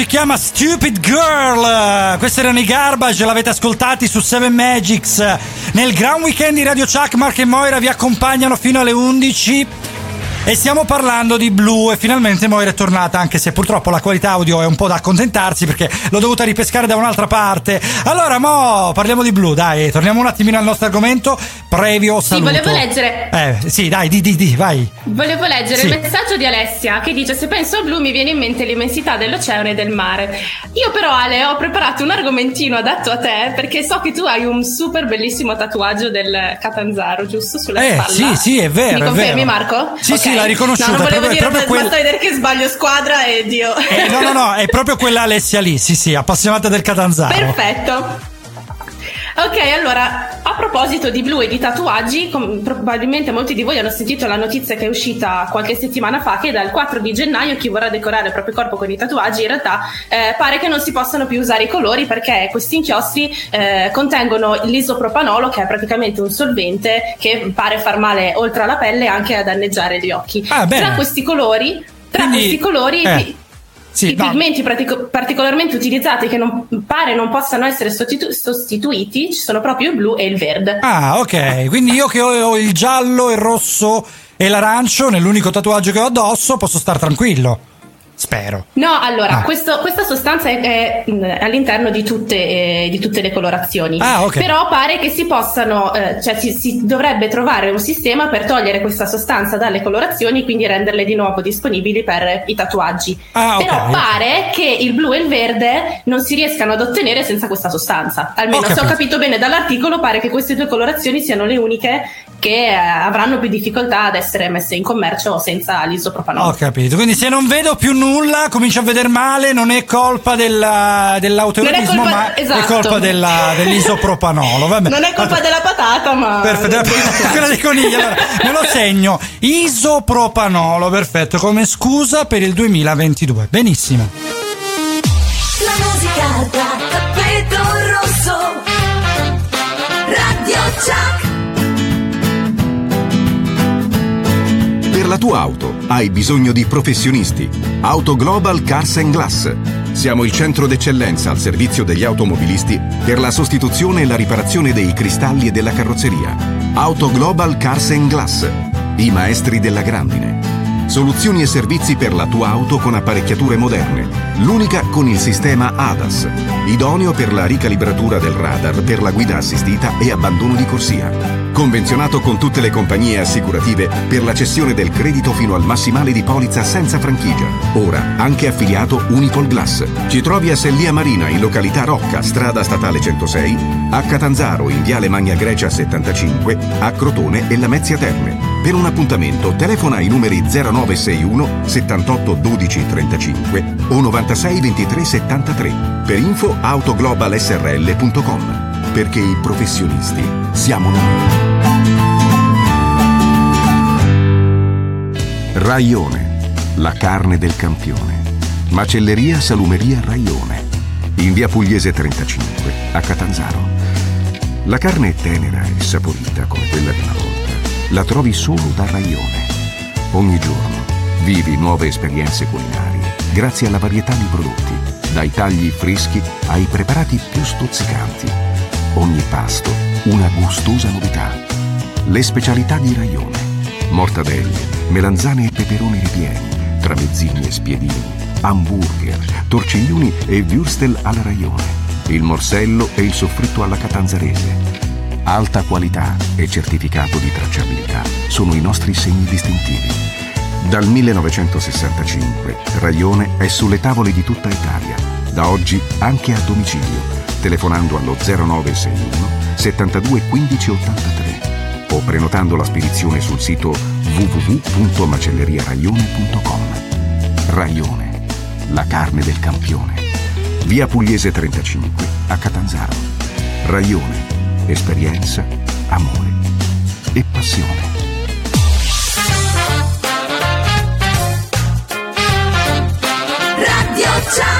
si chiama Stupid Girl. Questi erano i Garbage, l'avete ascoltati su 7 Magics. Nel Gran Weekend di Radio Chuck, Mark e Moira vi accompagnano fino alle 11. E stiamo parlando di blu e finalmente Moira è tornata anche se purtroppo la qualità audio è un po' da accontentarsi perché l'ho dovuta ripescare da un'altra parte. Allora mo parliamo di blu, dai, torniamo un attimino al nostro argomento previo Sì, saluto. volevo leggere. Eh, sì, dai, di di di, vai. Volevo leggere Sì. il messaggio di Alessia che dice: Se penso al blu mi viene in mente l'immensità dell'oceano e del mare. Io, però, Ale, ho preparato un argomentino adatto a te perché so che tu hai un super bellissimo tatuaggio del Catanzaro, giusto? Sulla Eh, spalla. sì, sì, è vero, Mi confermi. Marco? Sì, sì, Ok. l'ha riconosciuta, No, non volevo proprio- dire, proprio quel- vedere che sbaglio squadra e Dio. Eh, no, no, no, è proprio quella Alessia lì, sì, sì, appassionata del Catanzaro. Perfetto. Ok, allora, a proposito di blu e di tatuaggi, com- probabilmente molti di voi hanno sentito la notizia che è uscita qualche settimana fa che dal 4 di gennaio chi vorrà decorare il proprio corpo con i tatuaggi in realtà eh, pare che non si possano più usare i colori perché questi inchiostri eh, contengono l'isopropanolo che è praticamente un solvente che pare far male oltre alla pelle anche a danneggiare gli occhi. Ah, tra questi colori, tra Quindi- questi colori eh, sì, i pigmenti pratico- particolarmente utilizzati che non, pare non possano essere sostitu- sostituiti ci sono proprio il blu e il verde. Ah, ok. Quindi io che ho, ho il giallo, il rosso e l'arancio nell'unico tatuaggio che ho addosso posso star tranquillo. Spero. No, allora, Ah. questo- questa sostanza è, è, all'interno di tutte, eh, di tutte le colorazioni. Ah, ok. Però pare che si possano, eh, cioè si, si dovrebbe trovare un sistema per togliere questa sostanza dalle colorazioni, quindi renderle di nuovo disponibili per i tatuaggi. Ah, ok. Però pare che il blu e il verde non si riescano ad ottenere senza questa sostanza. Almeno se ho capito bene dall'articolo, pare che queste due colorazioni siano le uniche che eh, avranno più difficoltà ad essere messe in commercio senza l'isopropanolo. Ho capito. Quindi se non vedo più nulla, comincio a vedere male, non è colpa della- è colpa- ma è esatto. colpa della- dell'isopropanolo. Vabbè. Non è colpa della patata, ma. Perfetto, quella dei conigli. Allora, me lo segno. Isopropanolo, perfetto, come scusa per il 2022. Benissimo. La musica da tappeto rosso Radio Chuck tua auto hai bisogno di professionisti. Auto Global Cars and Glass. Siamo il centro d'eccellenza al servizio degli automobilisti per la sostituzione e la riparazione dei cristalli e della carrozzeria. Auto Global Cars and Glass. I maestri della grandine. Soluzioni e servizi per la tua auto con apparecchiature moderne. L'unica con il sistema ADAS, idoneo per la ricalibratura del radar per la guida assistita e abbandono di corsia. Convenzionato con tutte le compagnie assicurative per la cessione del credito fino al massimale di polizza senza franchigia. Ora anche affiliato Unipol Glass. Ci trovi a Sellia Marina in località Rocca, strada statale 106, a Catanzaro in viale Magna Grecia 75, a Crotone e Lamezia Terme. Per un appuntamento telefona ai numeri 0961 78 12 35 o 96 23 73 per info autoglobalsrl.com perché i professionisti siamo noi. Raione, la carne del campione. Macelleria Salumeria Raione, in via Pugliese 35, a Catanzaro. La carne è tenera e saporita come quella di una. La trovi solo da Raione. Ogni giorno vivi nuove esperienze culinarie grazie alla varietà di prodotti, dai tagli freschi ai preparati più stuzzicanti. Ogni pasto una gustosa novità. Le specialità di Raione. Mortadelle, melanzane e peperoni ripieni, tramezzini e spiedini, hamburger, torciglioni e würstel alla Raione. Il morsello e il soffritto alla catanzarese. Alta qualità e certificato di tracciabilità sono i nostri segni distintivi. Dal 1965 Raione è sulle tavole di tutta Italia, da oggi anche a domicilio, telefonando allo 0961 72 15 83 o prenotando la spedizione sul sito www.macelleriaraione.com. Raione, la carne del campione. Via Pugliese 35 a Catanzaro. Raione, esperienza, amore e passione. Radio Chuck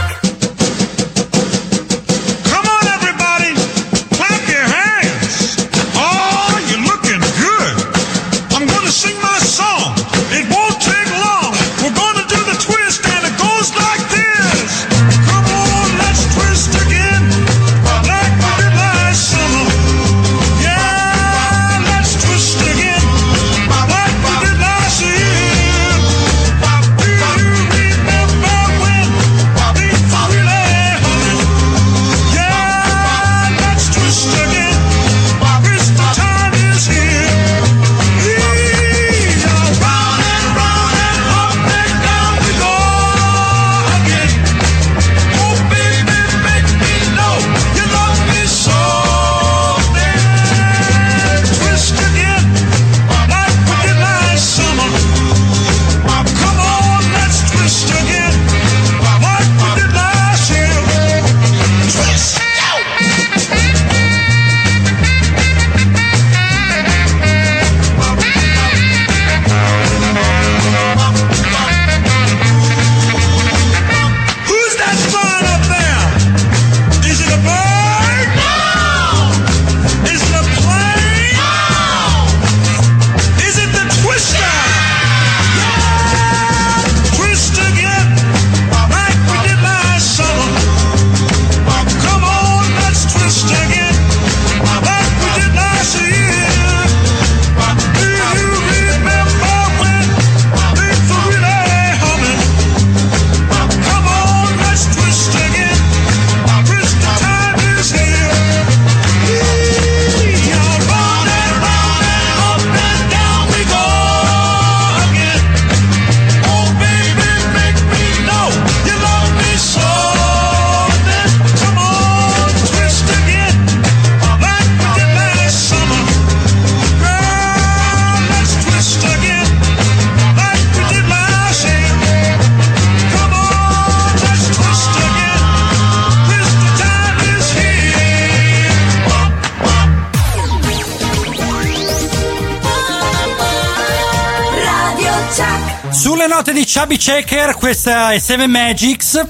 Chubby Checker, questa è Seven Magics.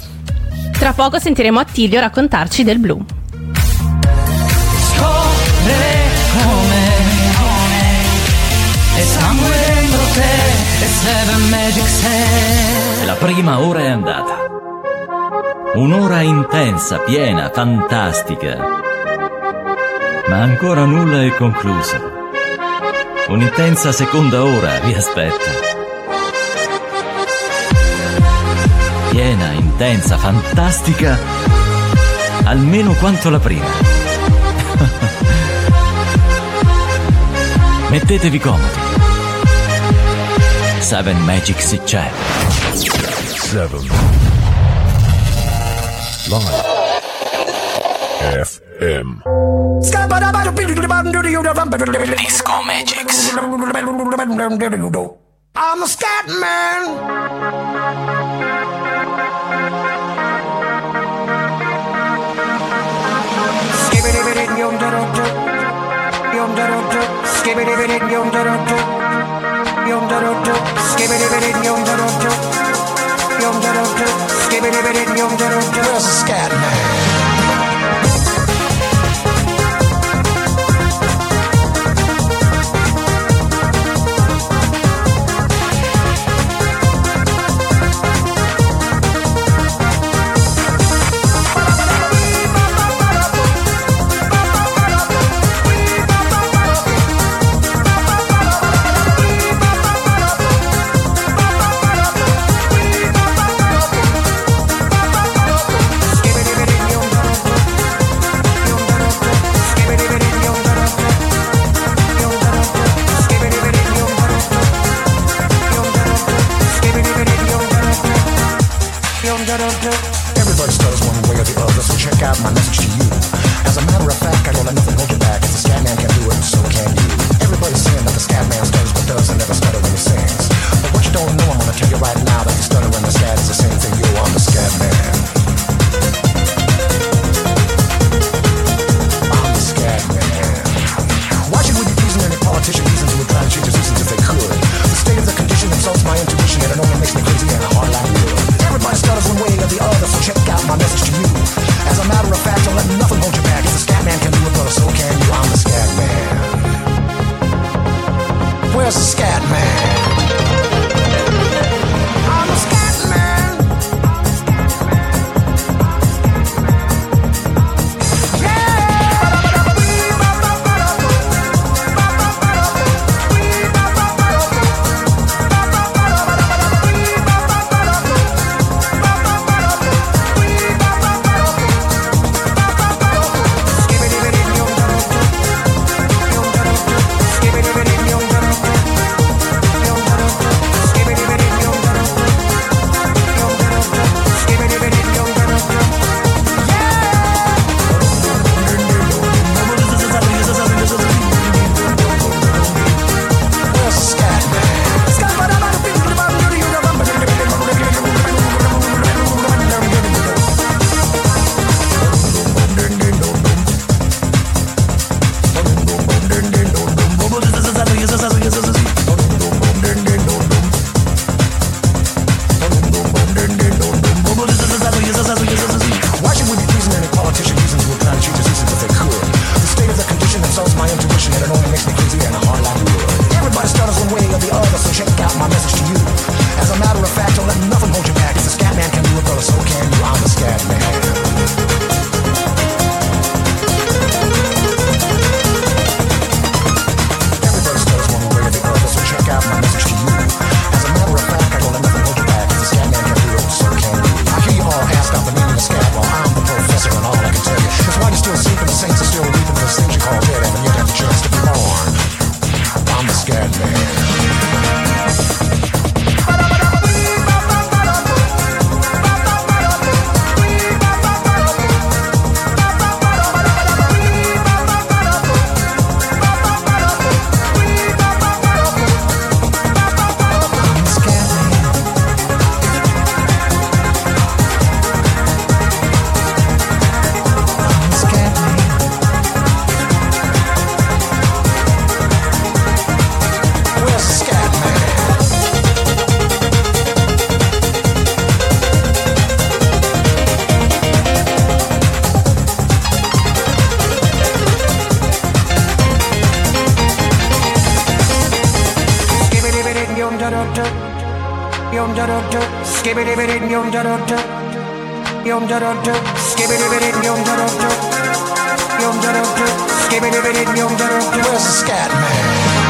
Tra poco sentiremo Attilio raccontarci del blu. Scopre come E sangue dentro te E Seven Magic Set La prima ora è andata. Un'ora intensa, piena, fantastica. Ma ancora nulla è concluso. Un'intensa seconda ora vi aspetta. Piena, intensa, fantastica, almeno quanto la prima. Mettetevi comodi. Seven Magics c'è. Seven. Live. FM. Disco Magics. I'm a scat man Where's the scat Skibbity bitty yum da da da. Where's the scat man?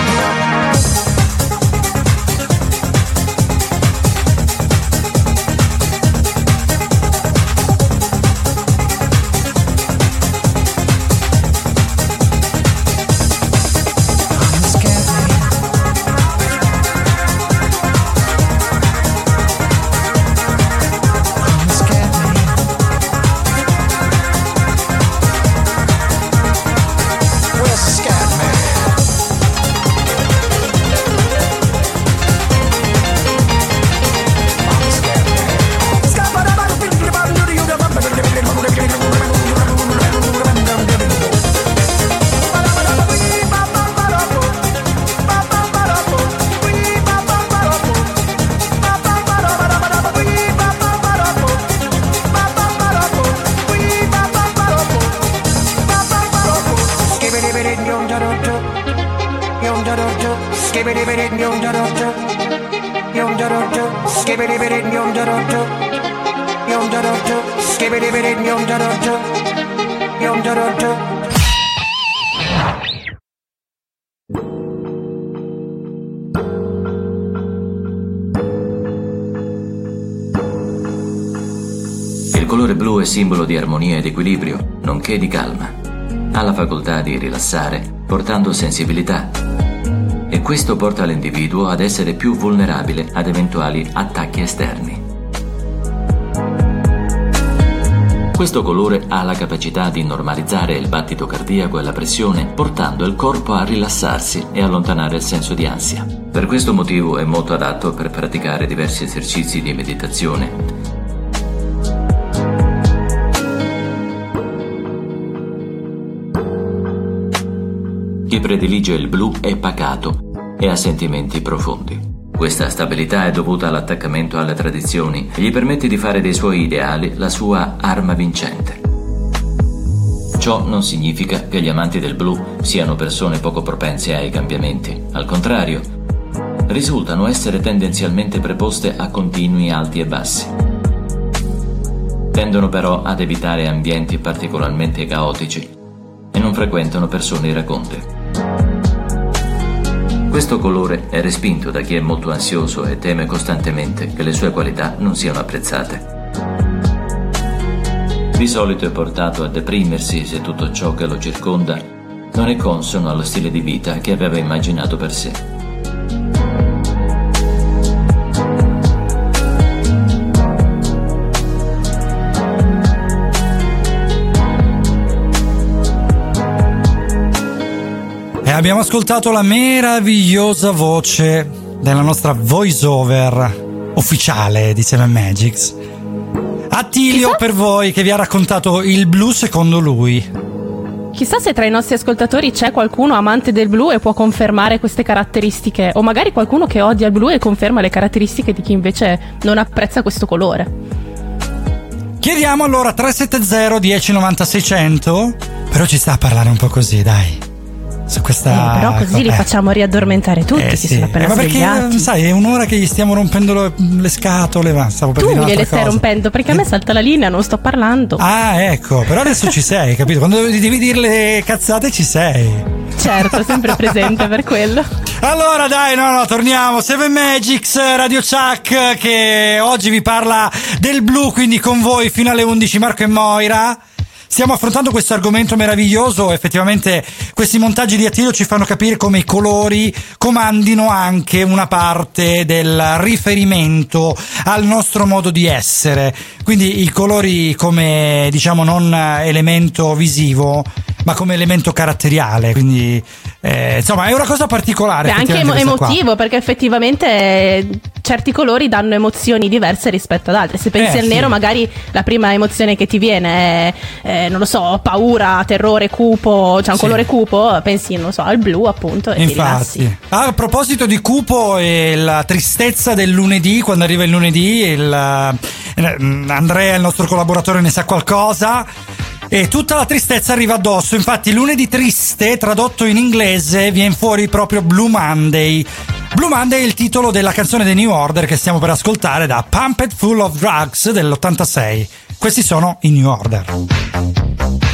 Di armonia ed equilibrio, nonché di calma. Ha la facoltà di rilassare, portando sensibilità. E questo porta l'individuo ad essere più vulnerabile ad eventuali attacchi esterni. Questo colore ha la capacità di normalizzare il battito cardiaco e la pressione, portando il corpo a rilassarsi e allontanare il senso di ansia. Per questo motivo è molto adatto per praticare diversi esercizi di meditazione, Chi predilige il blu è pacato e ha sentimenti profondi. Questa stabilità è dovuta all'attaccamento alle tradizioni e gli permette di fare dei suoi ideali la sua arma vincente. Ciò non significa che gli amanti del blu siano persone poco propense ai cambiamenti. Al contrario, risultano essere tendenzialmente preposte a continui alti e bassi. Tendono però ad evitare ambienti particolarmente caotici e non frequentano persone iraconde. Questo colore è respinto da chi è molto ansioso e teme costantemente che le sue qualità non siano apprezzate. Di solito è portato a deprimersi se tutto ciò che lo circonda non è consono allo stile di vita che aveva immaginato per sé. Abbiamo ascoltato la meravigliosa voce della nostra voice over ufficiale di Seven Magics. Attilio per voi che vi ha raccontato il blu secondo lui. Chissà se tra i nostri ascoltatori c'è qualcuno amante del blu e può confermare queste caratteristiche, o magari qualcuno che odia il blu e conferma le caratteristiche di chi invece non apprezza questo colore. Chiediamo allora 370 1090 600, però ci sta a parlare un po' così, dai. Su questa Eh, però così li eh. facciamo riaddormentare tutti, Eh che sì. sono appena Eh, ma perché svegliati. sai, è un'ora che gli stiamo rompendo le, le scatole, ma stavo per Tu dire gliele stai cosa. rompendo perché a me salta la linea, non sto parlando. Ah, ecco, però adesso ci sei, capito? Quando devi dire le cazzate ci sei. Certo, sempre presente per quello. Allora dai, no, no, torniamo. Seven Magics, Radio Chuck, che oggi vi parla del blu, quindi con voi fino alle 11 Marco e Moira. Stiamo affrontando questo argomento meraviglioso, effettivamente questi montaggi di Attilio ci fanno capire come i colori comandino anche una parte del riferimento al nostro modo di essere. Quindi i colori come diciamo non elemento visivo, ma come elemento caratteriale, quindi eh, insomma è una cosa particolare. È anche emo- questa qua. emotivo perché effettivamente eh, certi colori danno emozioni diverse rispetto ad altri. Se pensi Eh, al sì. nero, magari la prima emozione che ti viene è, eh, non lo so, paura, terrore, cupo, cioè un Sì. colore cupo, pensi, non lo so, al blu appunto e. Infatti, Ah, a proposito di cupo e la tristezza del lunedì, quando arriva il lunedì, il, eh, Andrea, il nostro collaboratore, ne sa qualcosa. E tutta la tristezza arriva addosso. Infatti, lunedì triste, tradotto in inglese, viene fuori proprio Blue Monday. Blue Monday è il titolo della canzone dei New Order che stiamo per ascoltare da Pumped Full of Drugs dell'86. Questi sono i New Order.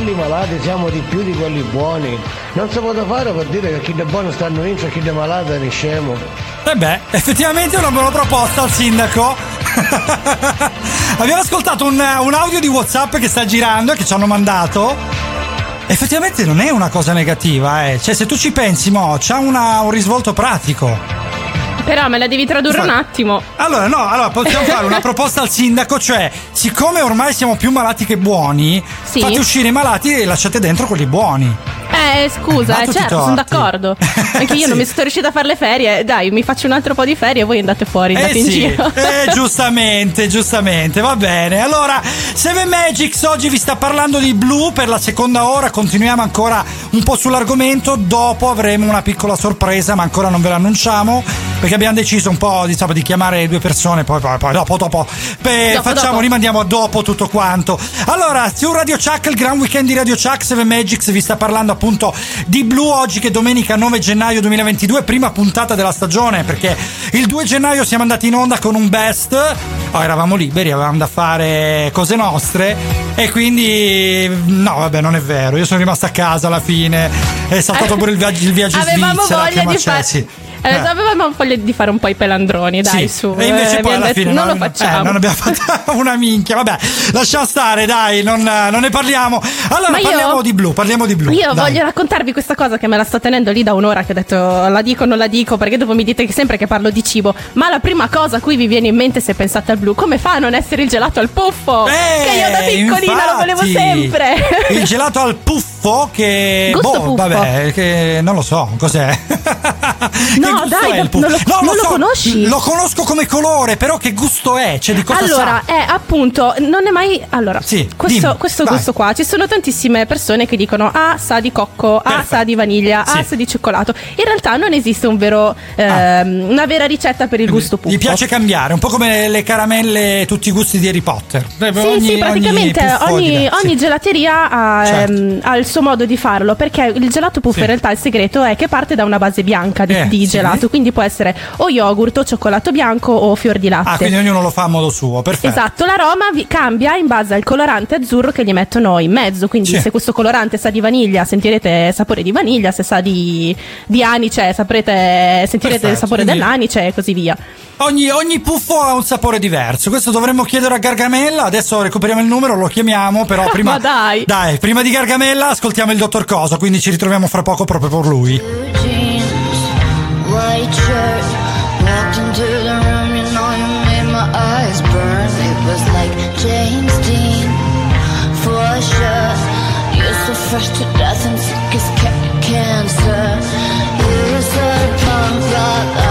Quelli malati siamo di più di quelli buoni, non si può fare per dire che chi è buono stanno in e chi è malato è scemo. E beh, effettivamente è una buona proposta al sindaco. Abbiamo ascoltato un, un audio di WhatsApp che sta girando e che ci hanno mandato. Effettivamente non è una cosa negativa, eh. Cioè, se tu ci pensi, mo, c'ha una- un risvolto pratico. Però me la devi tradurre Fa- un attimo. Allora, no, allora possiamo fare una proposta al sindaco, cioè, siccome ormai siamo più malati che buoni, Sì. fate uscire i malati e lasciate dentro quelli buoni. Eh, scusa, Ha eh, certo, sono d'accordo. Anche io non mi sono riuscita a fare le ferie. Dai, mi faccio un altro po' di ferie e voi andate fuori, andate Eh in sì, giro. eh, giustamente, giustamente, va bene. Allora, Seven Magics oggi vi sta parlando di blu per la seconda ora, continuiamo ancora un po' sull'argomento, dopo avremo una piccola sorpresa, ma ancora non ve l'annunciamo, perché abbiamo deciso un po' diciamo, di chiamare due persone, poi, poi, poi dopo, dopo, Beh, Dopo, facciamo, dopo. rimandiamo a dopo tutto quanto. Allora, su Radio Chuck, il gran weekend di Radio Chuck, Seven Magics vi sta parlando appunto di blu oggi che è domenica 9 gennaio 2022, prima puntata della stagione, perché il 2 gennaio siamo andati in onda con un best, oh, eravamo liberi, avevamo da fare cose nostre e quindi no, vabbè, non è vero, io sono rimasto a casa alla fine, è saltato pure il viaggio, il viaggio in Avevamo Svizzera, voglia che di macè, fare. sì. Eh, Eh. avevamo voglia di fare un po' i pelandroni, dai, Sì, su. E invece eh, poi alla detto, fine non non, lo facciamo. eh, non abbiamo fatto una minchia. Vabbè, lasciamo stare, dai, non, non ne parliamo. Allora Ma io- parliamo di blu, parliamo di blu. Io dai. voglio raccontarvi questa cosa che me la sto tenendo lì da un'ora che ho detto la dico o non la dico perché dopo mi dite che sempre che parlo di cibo. Ma la prima cosa a cui vi viene in mente se pensate al blu, come fa a non essere il gelato al puffo? che io da piccolina lo volevo Eh, infatti, sempre. Il gelato al puffo che Gusto boh, puffo. vabbè, che non lo so, cos'è? No, dai, è il puffo? non lo, No, non lo so, conosci? Lo conosco come colore, però che gusto è? Cioè di cosa allora, sa? è appunto, non è mai. Allora, Sì, questo, dimmi, questo gusto qua, ci sono tantissime persone che dicono: Ah, sa di cocco, ah, Perfetto. sa di vaniglia, ah, Sì. sa di cioccolato. In realtà non esiste un vero, ehm, una vera ricetta per il gusto puffo. Gli piace cambiare, un po' come le caramelle, tutti i gusti di Harry Potter. Eh, Sì, ogni- sì, praticamente ogni, ogni sì. gelateria ha, Certo. ehm, ha il suo modo di farlo, perché il gelato puffo Sì. in realtà il segreto è che parte da una base bianca di, Eh, di sì. Gelato, quindi può essere o yogurt o cioccolato bianco o fior di latte. Ah, quindi ognuno lo fa a modo suo, perfetto. Esatto, l'aroma vi- cambia in base al colorante azzurro che gli mettono in mezzo. Quindi, Sì. se questo colorante sa di vaniglia, sentirete sapore di vaniglia, se sa di, di anice, saprete, sentirete il Perfetto, sapore quindi- dell'anice e così via. Ogni, ogni puffo ha un sapore diverso. Questo dovremmo chiedere a Gargamella. Adesso recuperiamo il numero, lo chiamiamo. Però prima. Ma dai. Dai, prima di Gargamella ascoltiamo il dottor Coso. Quindi ci ritroviamo fra poco proprio per lui. White shirt. Walked into the room, you know you made my eyes burn. It was like James Dean, for sure. You're so fresh to death and sick as ca- cancer. You're of punk rock.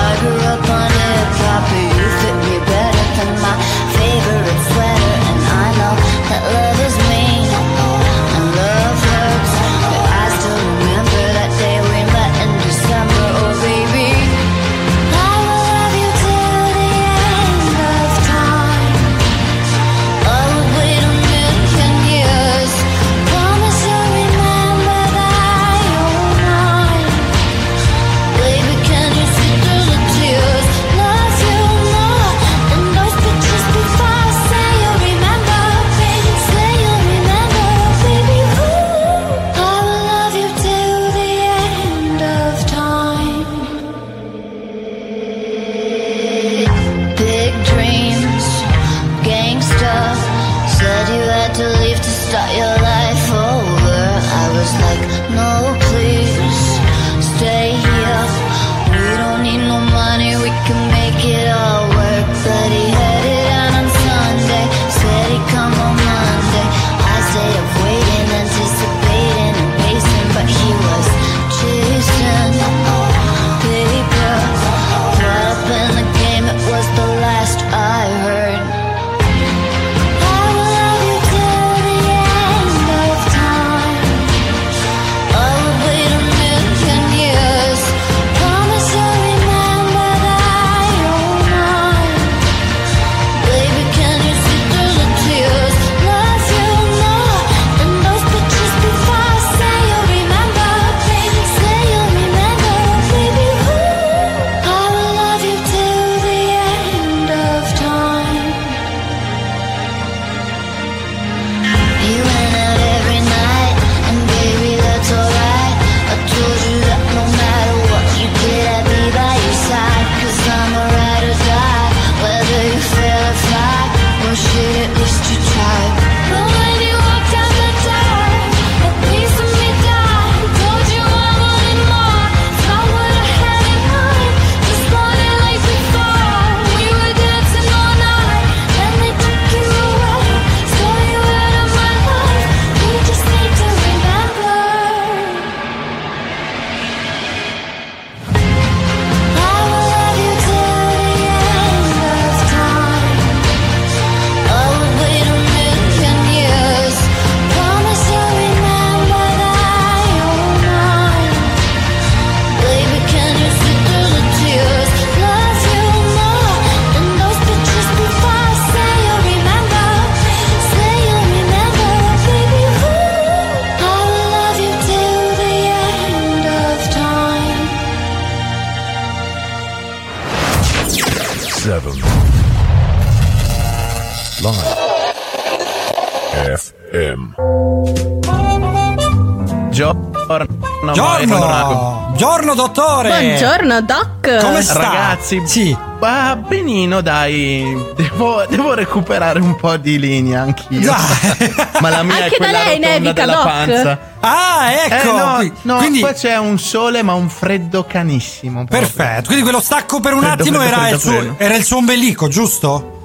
Buongiorno, Doc. Come sta? Ragazzi, sì. Va benino, dai. Devo, devo recuperare un po' di linea anch'io. Ma la mia Anche è quella da lei rotonda nevica, della Doc? panza. Ah, ecco. Eh, no, Qui- no, quindi- qua c'è un sole, ma un freddo canissimo. proprio. Perfetto. Quindi quello stacco per un Freddo, attimo freddo, era, freddo, il suo, era il suo ombelico, giusto?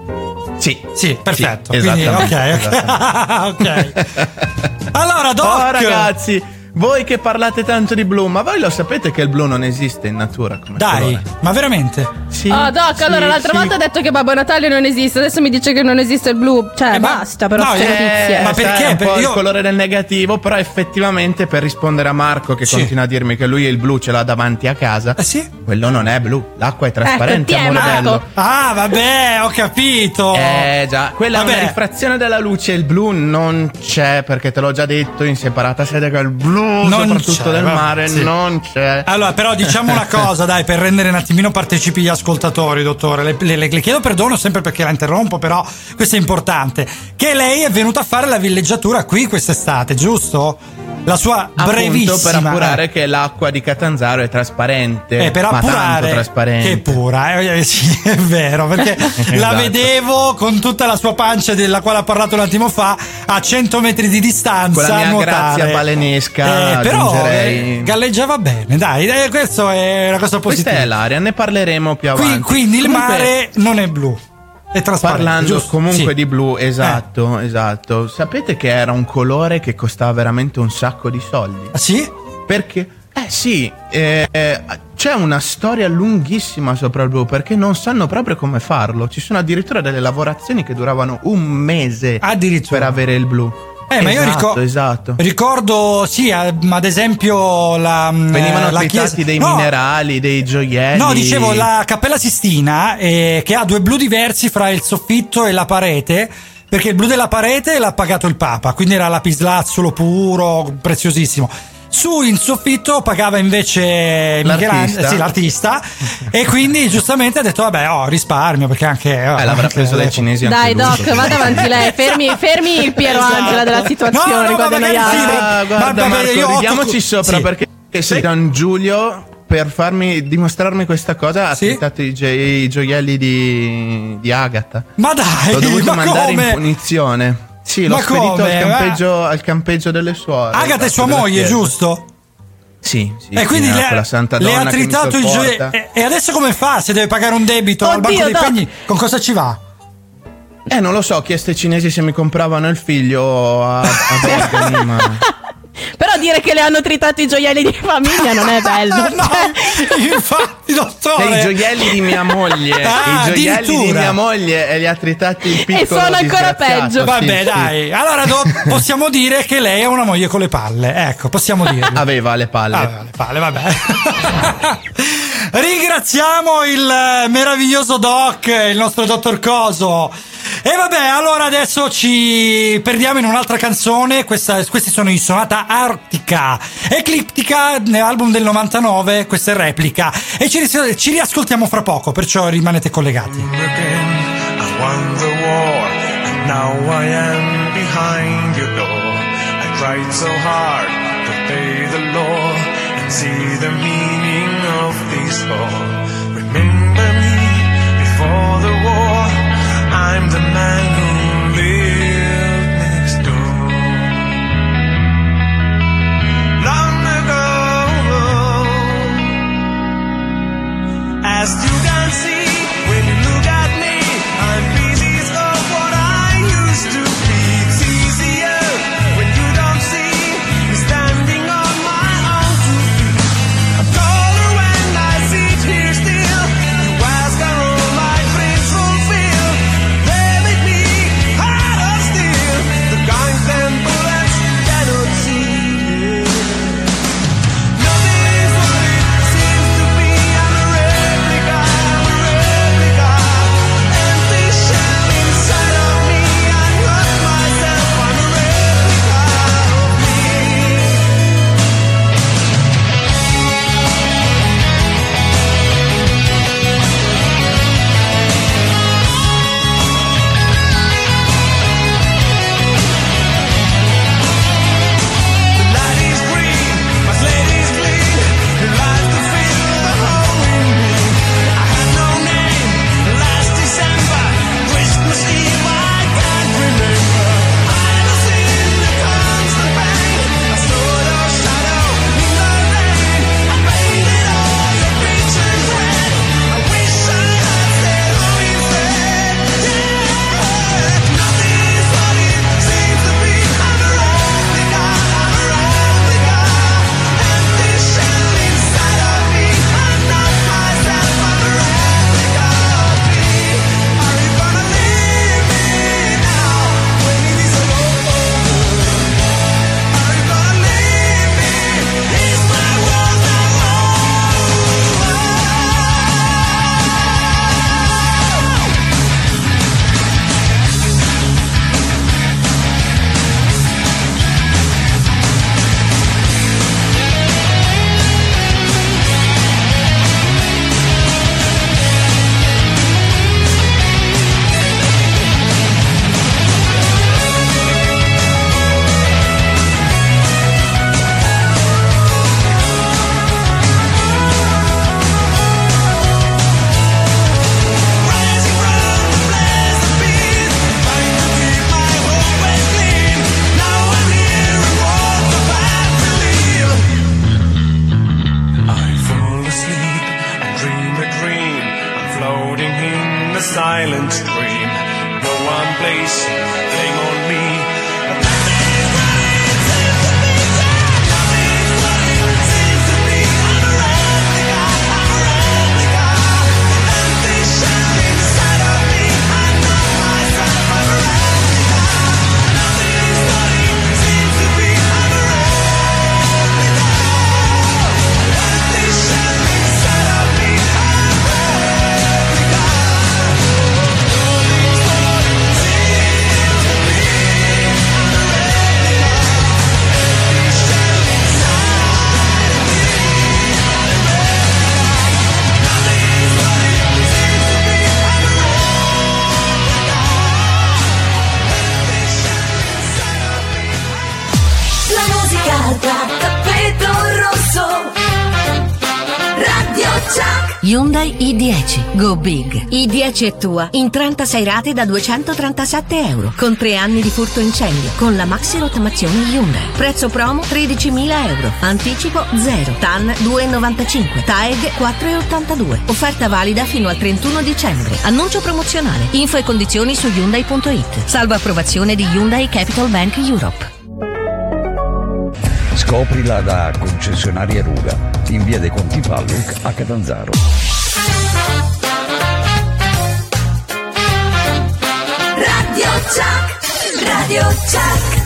Sì. Sì, perfetto. Sì, Quindi, ok, ok. allora, Doc. Oh, ragazzi, voi che parlate tanto di blu, ma voi lo sapete che il blu non esiste in natura come Dai, colore? ma veramente? Sì. Oh, Doc, sì, allora l'altra sì. volta ha detto che Babbo Natale non esiste, adesso mi dice che non esiste il blu. Cioè, basta, però, No, eh, notizie. ma perché? È un po' Perché il io- colore del negativo, però effettivamente per rispondere a Marco che Sì. continua a dirmi che lui il blu ce l'ha davanti a casa, sì? quello non è blu, l'acqua è trasparente, Ecco, ti è, amore Marco. bello. Ah, vabbè, ho capito. Eh già, quella è Vabbè. una rifrazione della luce, il blu non c'è perché te l'ho già detto in separata sede che il blu, Non soprattutto c'è, del vabbè, mare, sì. non c'è. Allora, però diciamo una cosa, dai, per rendere un attimino partecipi gli ascoltatori, dottore. Le, le- le chiedo perdono sempre perché la interrompo, però questo è importante. Che lei è venuta a fare la villeggiatura qui quest'estate, giusto? La sua Appunto brevissima. per appurare che l'acqua di Catanzaro è trasparente. Eh, per appurare trasparente. che è pura, eh, eh, sì, è vero, perché la Esatto. vedevo con tutta la sua pancia della quale ha parlato un attimo fa a 100 metri di distanza. Con la mia grazia balenesca, Eh, però eh, galleggiava bene, dai, eh, questo è una cosa Questa positiva. è l'aria, ne parleremo più Qui- avanti. quindi il mare non è blu, è trasparente. Parlando giusto? comunque Sì. Eh. di blu, esatto, esatto. Sapete che era un colore che costava veramente un sacco di soldi? Ah, sì? Perché? Eh sì, eh, eh, c'è una storia lunghissima sopra il blu perché non sanno proprio come farlo. Ci sono addirittura delle lavorazioni che duravano un mese per avere il blu. Eh, ma io Esatto, ricor- esatto. ricordo, sì, ad esempio la, mm, Venivano la chiesa- dei No, minerali, dei gioielli. No, dicevo la Cappella Sistina eh, che ha due blu diversi fra il soffitto e la parete. Perché il blu della parete l'ha pagato il Papa, quindi era lapislazzolo puro, preziosissimo. Su in soffitto pagava invece L'artista. Sì, l'artista, e quindi giustamente ha detto: Vabbè, oh, risparmio perché anche. Eh, l'avrà preso dai cinesi Dai, lui, Doc, secondo vada avanti lei. Fermi, fermi il Piero Esatto. Angela della situazione. No, no, qua ma magari sì, Ah, guarda vabbè, Marco, ridiamoci sopra sì. perché Sì. San Giulio per farmi dimostrarmi questa cosa ha tentato i, gio- i gioielli di, di Agatha. Ma dai, L'ho dovuto ma mandare come? in punizione. Sì, l'ho Ma spedito al come? campeggio, al campeggio delle suore. Agatha è sua moglie, giusto? Sì, sì. e sì, quindi era le, santa le ha tritato il gioiello. E, e adesso come fa? Se deve pagare un debito al Oddio, banco dei Doc. pegni, con cosa ci va? Eh, non lo so, ho chiesto ai cinesi se mi compravano il figlio a, a Bergamo, ma... Però dire che le hanno tritato i gioielli di famiglia non è bello. no, infatti, dottore. I gioielli di mia moglie, Ah, i gioielli di mia moglie e li ha tritati il piccolo sono ancora peggio. sì, Vabbè, sì. dai. Allora do- possiamo dire che lei è una moglie con le palle. Ecco, possiamo dirlo. Aveva le palle. Aveva le palle, vabbè. Ringraziamo il eh, meraviglioso Doc, il nostro dottor Coso. E vabbè, allora adesso ci perdiamo in un'altra canzone. Questa- questi sono i Sonata Artica. Ecliptica, album del 99, questa è replica. E ci, ci riascoltiamo fra poco, perciò rimanete collegati. Now I tried so hard to pay the law see the meaning of this all. Remember me before the war. I'm the man who lived next door. Long ago, as you floating in the silent dream. No one placing blame on me. Hyundai i10 Go Big. I10 è tua in 36 rate da 237 euro con 3 anni di furto incendio con la maxi rottamazione Hyundai. Prezzo promo 13.000 euro. Anticipo 0. TAN 2,95. TAEG 4,82. Offerta valida fino al 31 dicembre. Annuncio promozionale. Info e condizioni su Hyundai.it. Salvo approvazione di Hyundai Capital Bank Europe. Scoprila da concessionaria Ruga in via dei Conti Palluc a Catanzaro. Radio Chuck, Radio Chuck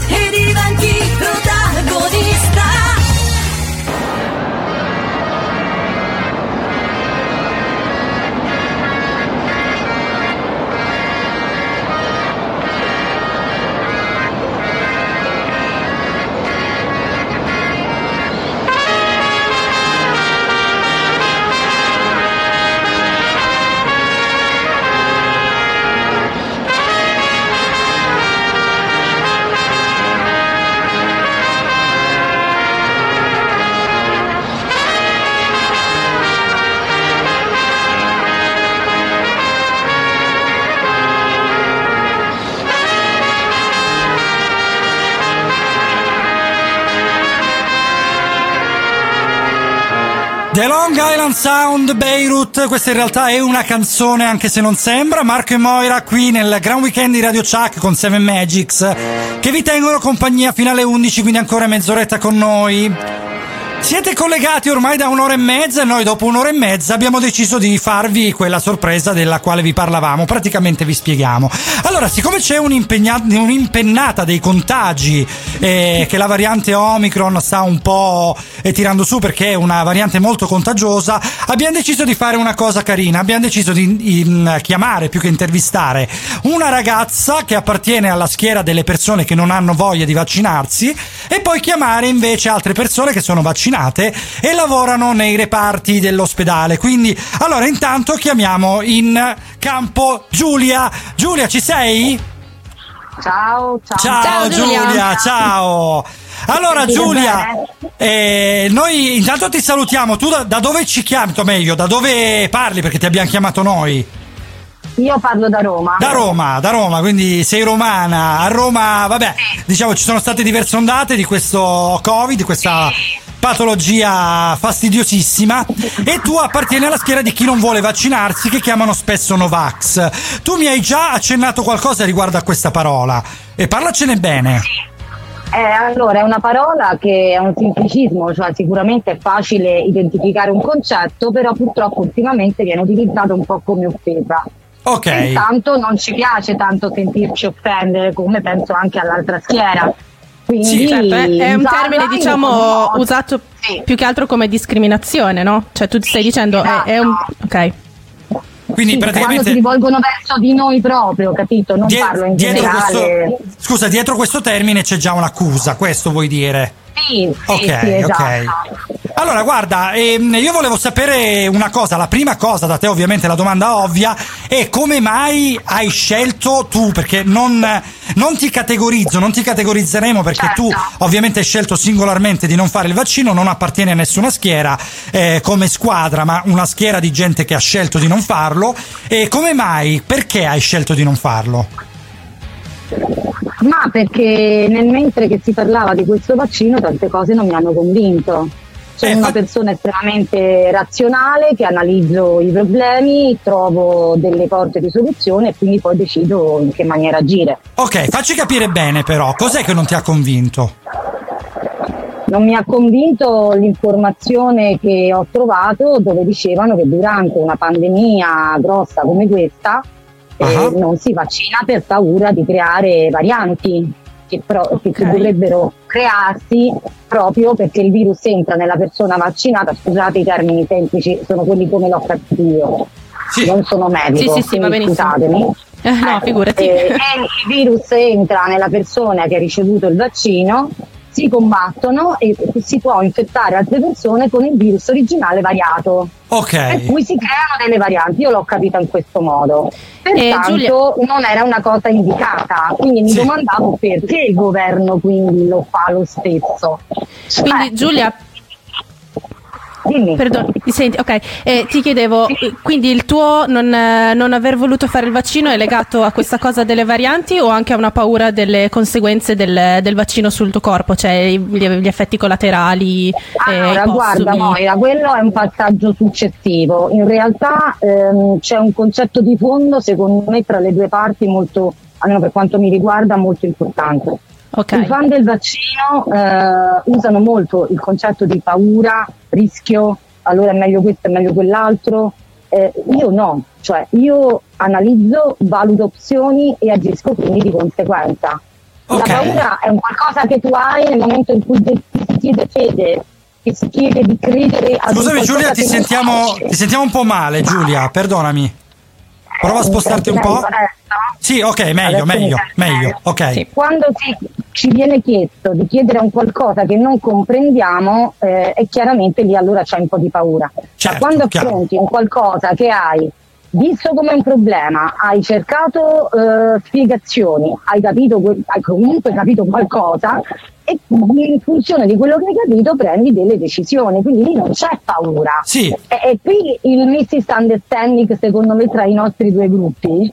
The Long Island Sound Beirut, questa in realtà è una canzone anche se non sembra, Marco e Moira qui nel Gran Weekend di Radio Chuck con Seven Magics che vi tengono compagnia fino alle 11, quindi ancora mezz'oretta con noi. Siete collegati ormai da un'ora e mezza e noi dopo un'ora e mezza abbiamo deciso di farvi quella sorpresa della quale vi parlavamo, praticamente vi spieghiamo. Allora, siccome c'è un'impennata dei contagi eh, che la variante Omicron sta un po' eh, tirando su perché è una variante molto contagiosa, abbiamo deciso di fare una cosa carina, abbiamo deciso di in- chiamare più che intervistare una ragazza che appartiene alla schiera delle persone che non hanno voglia di vaccinarsi e poi chiamare invece altre persone che sono vaccinate e lavorano nei reparti dell'ospedale. Quindi, allora, intanto chiamiamo in campo Giulia. Giulia, ci sei? Ciao, ciao. Ciao, Giulia. ciao. Allora Giulia, eh, noi intanto ti salutiamo, tu da, da dove ci chiami, o meglio, da dove parli perché ti abbiamo chiamato noi? Io parlo da Roma. Da Roma, da Roma, quindi sei romana. A Roma, vabbè, diciamo ci sono state diverse ondate di questo Covid, di questa patologia fastidiosissima e tu appartieni alla schiera di chi non vuole vaccinarsi che chiamano spesso Novax. Tu mi hai già accennato qualcosa riguardo a questa parola e parlacene bene. Eh, allora, è una parola che è un semplicismo, cioè sicuramente è facile identificare un concetto, però purtroppo ultimamente viene utilizzato un po' come offesa. Ok. E intanto non ci piace tanto sentirci offendere, come penso anche all'altra schiera. Quindi, Sì, certo, è, è un termine in diciamo usato più che altro come discriminazione, no? Cioè tu ti stai dicendo è, è un... ok. Quindi Sì, praticamente quando si rivolgono verso di noi proprio, capito? Non Die- parlo in dietro generale. questo, scusa, dietro questo termine c'è già un'accusa, questo vuoi dire? Sì, sì, Ok, sì, esatto. ok. Allora, guarda, ehm, io volevo sapere una cosa. La prima cosa, da te ovviamente la domanda ovvia, è come mai hai scelto tu? Perché non, non ti categorizzo, non ti categorizzeremo perché tu Certo. ovviamente hai scelto singolarmente di non fare il vaccino, non appartieni a nessuna schiera eh, come squadra, ma una schiera di gente che ha scelto di non farlo. E come mai? Perché hai scelto di non farlo? Ma perché nel mentre che si parlava di questo vaccino tante cose non mi hanno convinto. Sono una persona estremamente razionale che analizzo i problemi, trovo delle porte di soluzione e quindi poi decido in che maniera agire. Ok, facci capire bene però, cos'è che non ti ha convinto? Non mi ha convinto l'informazione che ho trovato dove dicevano che durante una pandemia grossa come questa eh, non si vaccina per paura di creare varianti che, pro- che dovrebbero crearsi proprio perché il virus entra nella persona vaccinata. Scusate i termini semplici, sono quelli come l'ho capito io. Non sono medico, Sì, sì, sì, va scusatemi. Eh, no, figurati. Eh, e il virus entra nella persona che ha ricevuto il vaccino, si combattono e si può infettare altre persone con il virus originale variato. Ok. Per cui si creano delle varianti, io l'ho capita in questo modo. Eh, Pertanto Giulia- non era una cosa indicata, quindi mi domandavo perché il governo quindi lo fa lo stesso. Quindi Eh, Giulia, Perdon- mi senti? Ok, Eh, ti chiedevo, eh, quindi il tuo non, eh, non aver voluto fare il vaccino è legato a questa cosa delle varianti o anche a una paura delle conseguenze del, del vaccino sul tuo corpo, cioè gli, gli effetti collaterali? eh, Allora, i guarda? Moira, quello è un passaggio successivo. In realtà ehm, c'è un concetto di fondo, secondo me, tra le due parti molto, almeno per quanto mi riguarda, molto importante. I fan del vaccino eh, usano molto il concetto di paura, rischio, allora è meglio questo, è meglio quell'altro. Eh, io no, cioè io analizzo, valuto opzioni e agisco quindi di conseguenza. La paura è un qualcosa che tu hai nel momento in cui ti si chiede fede, ti si chiede di credere a Scusami Giulia, ti sentiamo, ti sentiamo un po' male, Giulia, perdonami. Prova a spostarti un po'. Sì, ok, meglio, meglio, meglio. Ok. Quando si- ci viene chiesto di chiedere un qualcosa che non comprendiamo, eh, e chiaramente lì allora c'è un po' di paura. Certo, Ma quando affronti un qualcosa che hai visto come un problema, hai cercato eh, spiegazioni, hai capito, hai comunque capito qualcosa e in funzione di quello che hai capito prendi delle decisioni, quindi lì non c'è paura. Sì. E, e qui il misunderstanding secondo me tra i nostri due gruppi.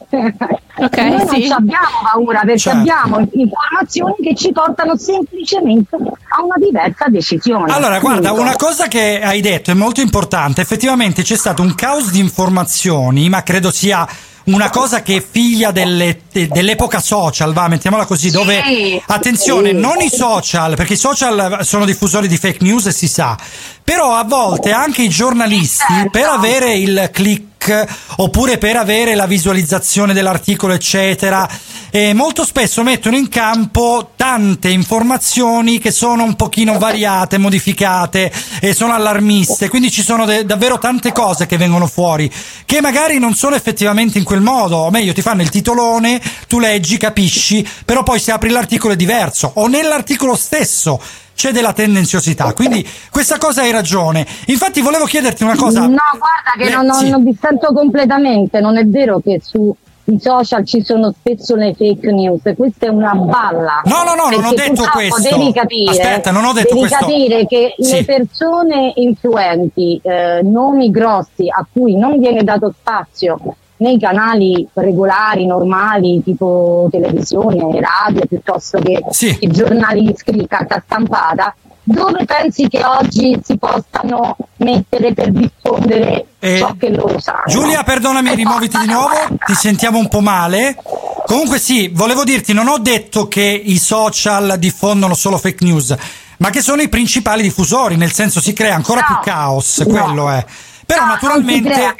Ok, Noi non sì. ci abbiamo paura perché Certo. abbiamo informazioni che ci portano semplicemente a una diversa decisione. Allora, guarda, Punto. una cosa che hai detto è molto importante. Effettivamente c'è stato un caos di informazioni, ma credo sia una cosa che è figlia delle- de- dell'epoca social, va, mettiamola così, dove attenzione, non i social, perché i social sono diffusori di fake news e si sa, però a volte anche i giornalisti Certo. per avere il click oppure per avere la visualizzazione dell'articolo, eccetera, eh, molto spesso mettono in campo tante informazioni che sono un pochino variate, modificate e sono allarmiste, quindi ci sono de- davvero tante cose che vengono fuori che magari non sono effettivamente in quel modo, o meglio ti fanno il titolone, tu leggi, capisci, però poi se apri l'articolo è diverso. O nell'articolo stesso c'è della tendenziosità, quindi questa cosa hai ragione. Infatti volevo chiederti una cosa. No, guarda che Eh, non, sì. non completamente, non è vero che su i social ci sono spesso le fake news, questa è una balla. No, no, no, non ho detto purtroppo questo. Devi capire, Aspetta, non ho detto devi questo. capire che Sì. le persone influenti, eh, nomi grossi a cui non viene dato spazio nei canali regolari, normali, tipo televisione, radio, piuttosto che i giornali iscritti, carta stampata, dove pensi che oggi si possano mettere per diffondere Eh, ciò che loro sanno? Giulia, perdonami, rimuoviti di nuovo, ti sentiamo un po' male. Comunque sì, volevo dirti, non ho detto che i social diffondono solo fake news, ma che sono i principali diffusori, nel senso si crea ancora più caos, quello è. Però crea naturalmente,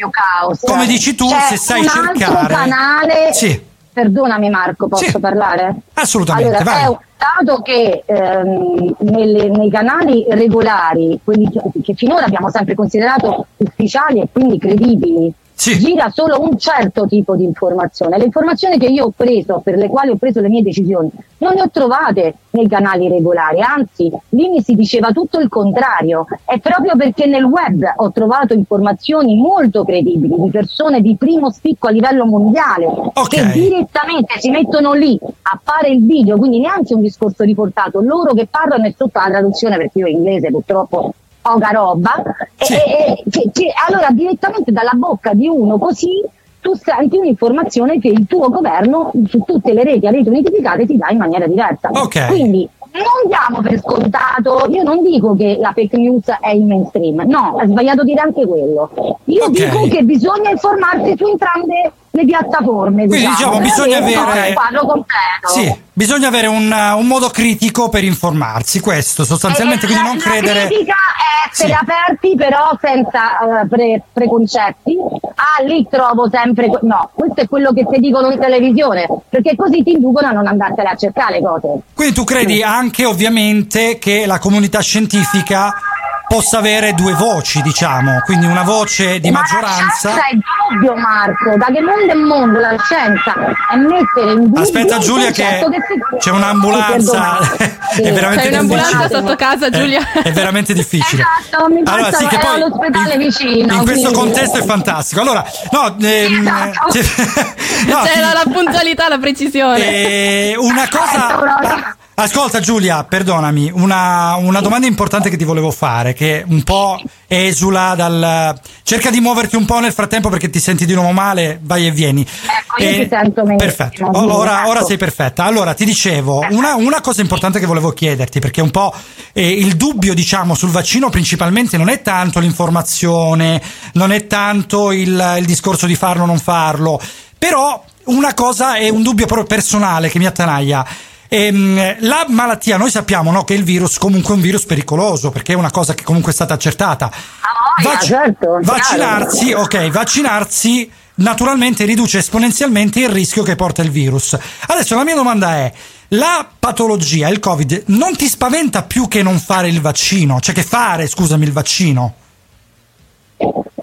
come dici tu, C'è se sai un altro cercare... canale Sì, Perdonami Marco, posso parlare? assolutamente, Allora, è un dato che ehm, nelle- nei canali regolari, quelli che, che finora abbiamo sempre considerato ufficiali e quindi credibili, gira solo un certo tipo di informazione. Le informazioni che io ho preso, per le quali ho preso le mie decisioni, non le ho trovate nei canali regolari, anzi, lì mi si diceva tutto il contrario. È proprio perché nel web ho trovato informazioni molto credibili di persone di primo spicco a livello mondiale che direttamente si mettono lì a fare il video, quindi neanche un discorso riportato, loro che parlano e sotto la traduzione, perché io inglese purtroppo poca roba, e- e- che- che- allora direttamente dalla bocca di uno così tu senti un'informazione che il tuo governo su tutte le reti a reti unificate ti dà in maniera diversa. Ok. Quindi non diamo per scontato, io non dico che la fake news è il mainstream, no, è sbagliato dire anche quello. Io Ok. dico che bisogna informarsi su entrambe le piattaforme. Quindi diciamo, per bisogna avere-. Sì, bisogna avere un, uh, un modo critico per informarsi, questo sostanzialmente, quindi non La credere... critica è essere Sì. aperti però senza eh, pre- preconcetti. Ah, lì trovo sempre... no, questo è quello che ti dicono in televisione, perché così ti inducono a non andartene a cercare le cose. Quindi tu credi anche ovviamente che la comunità scientifica possa avere due voci, diciamo, quindi una voce di Ma maggioranza. La scienza è dubbio, Marco. Da che mondo è mondo la scienza è mettere in dubbio Aspetta Giulia che concetto si- c'è un'ambulanza, è veramente C'è un'ambulanza difficile. sotto casa, Giulia. È, è veramente difficile. Esatto, mi Allora, sì, che poi all'ospedale vicino. In questo quindi- contesto è fantastico. Allora, no, ehm, Esatto. c'è- no, C'è ti- la, la puntualità, la precisione. Eh, una cosa. Ascolta Giulia, perdonami, una, una domanda importante che ti volevo fare, che un po' esula dal... Cerca di muoverti un po' nel frattempo perché ti senti di nuovo male, vai e vieni. Ecco, io Eh, ti sento meglio. Perfetto, Sì, ora, ecco. ora sei perfetta. Allora, ti dicevo, una, una cosa importante che volevo chiederti, perché un po' eh, il dubbio, diciamo, sul vaccino principalmente non è tanto l'informazione, non è tanto il, il discorso di farlo o non farlo, però una cosa è un dubbio proprio personale che mi attanaglia. Ehm, la malattia, noi sappiamo no, che il virus comunque è un virus pericoloso perché è una cosa che comunque è stata accertata. voglia, certo, vaccinarsi, ok, vaccinarsi naturalmente riduce esponenzialmente il rischio che porta il virus. Adesso la mia domanda è: la patologia, il Covid, non ti spaventa più che non fare il vaccino? Cioè che fare, scusami, il vaccino?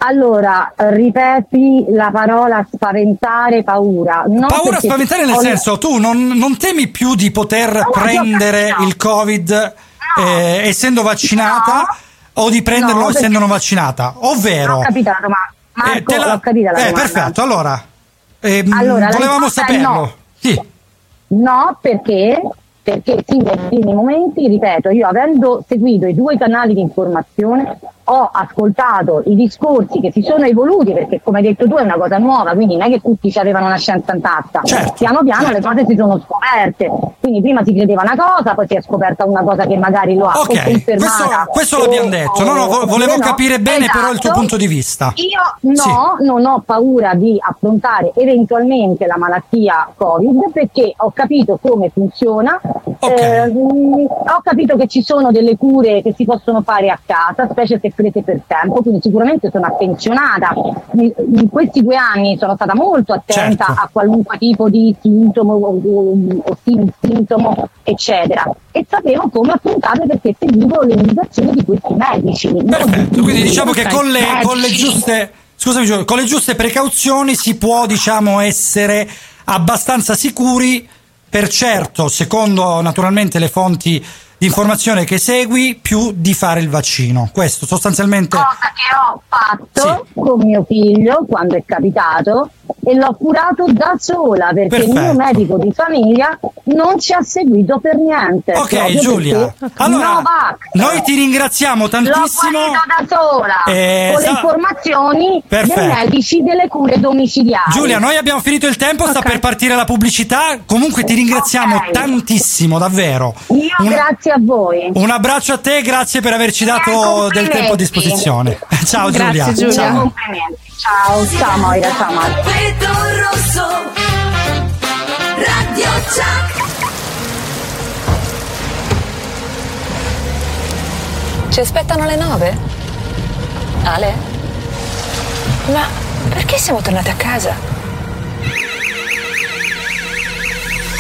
Allora, ripeti la parola spaventare, paura. Non Paura spaventare nel ho- senso, tu non, non temi più di poter prendere il Covid eh, essendo vaccinata o di prenderlo No, perché- essendo non vaccinata? Ovvero, Ho capito la domanda. Marco, Eh, te la- l'ho capita la eh, domanda. perfetto, allora, ehm, Allora, volevamo saperlo. no. Sì. No, perché? Perché sì, nei primi momenti, ripeto, io avendo seguito i due canali di informazione, ho ascoltato i discorsi che si sono evoluti, perché come hai detto tu è una cosa nuova, quindi non è che tutti ci avevano una scienza intatta. Certo, Piano piano le cose si sono scoperte. Quindi prima si credeva una cosa, poi si è scoperta una cosa che magari lo ha o Ok, questo, confermata. questo o- l'abbiamo detto. No, no, volevo no. capire bene però il tuo Esatto. punto di vista. Io no, non ho paura di affrontare eventualmente la malattia Covid perché ho capito come funziona, ehm, ho capito che ci sono delle cure che si possono fare a casa, specie se prese per tempo, quindi sicuramente sono attenzionata. In questi due anni sono stata molto attenta Certo. a qualunque tipo di sintomo o, o- sintomo, eccetera. E sapevo come affrontare perché seguivo le indicazioni di questi medici. Perfetto, quindi diciamo che con le, con le giuste scusami con le giuste precauzioni si può diciamo essere abbastanza sicuri per certo, secondo naturalmente le fonti di informazione che segui, più di fare il vaccino. Questo sostanzialmente cosa che ho fatto con mio figlio quando è capitato e l'ho curato da sola perché il mio Perfetto. medico di famiglia non ci ha seguito per niente. Ok Giulia, allora Novax. noi ti ringraziamo L'ho tantissimo. guarito da sola Eh, con le sa- informazioni Perfetto. dei medici delle cure domiciliari. Giulia, noi abbiamo finito il tempo, sta per partire la pubblicità. Comunque ti ringraziamo Ok. tantissimo, davvero. Io Un- grazie a voi. Un abbraccio a te, grazie per averci dato del tempo a disposizione. Ciao Giulia. Ciao. Ciao, ciao Moira, ciao Marco. Rosso Radio Chuck Ci aspettano alle nove? Ale? Ma perché siamo tornati a casa?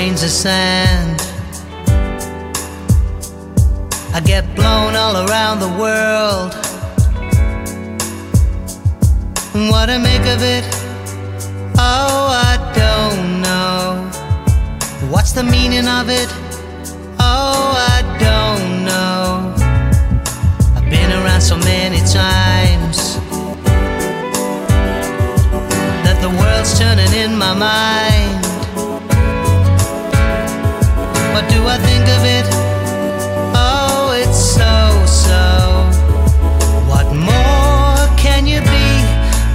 grains of sand. I get blown all around the world. What I make of it? Oh, I don't know. What's the meaning of it? Oh, I don't know. I've been around so many times that the world's turning in my mind. What do I think of it? Oh, it's so so. What more can you be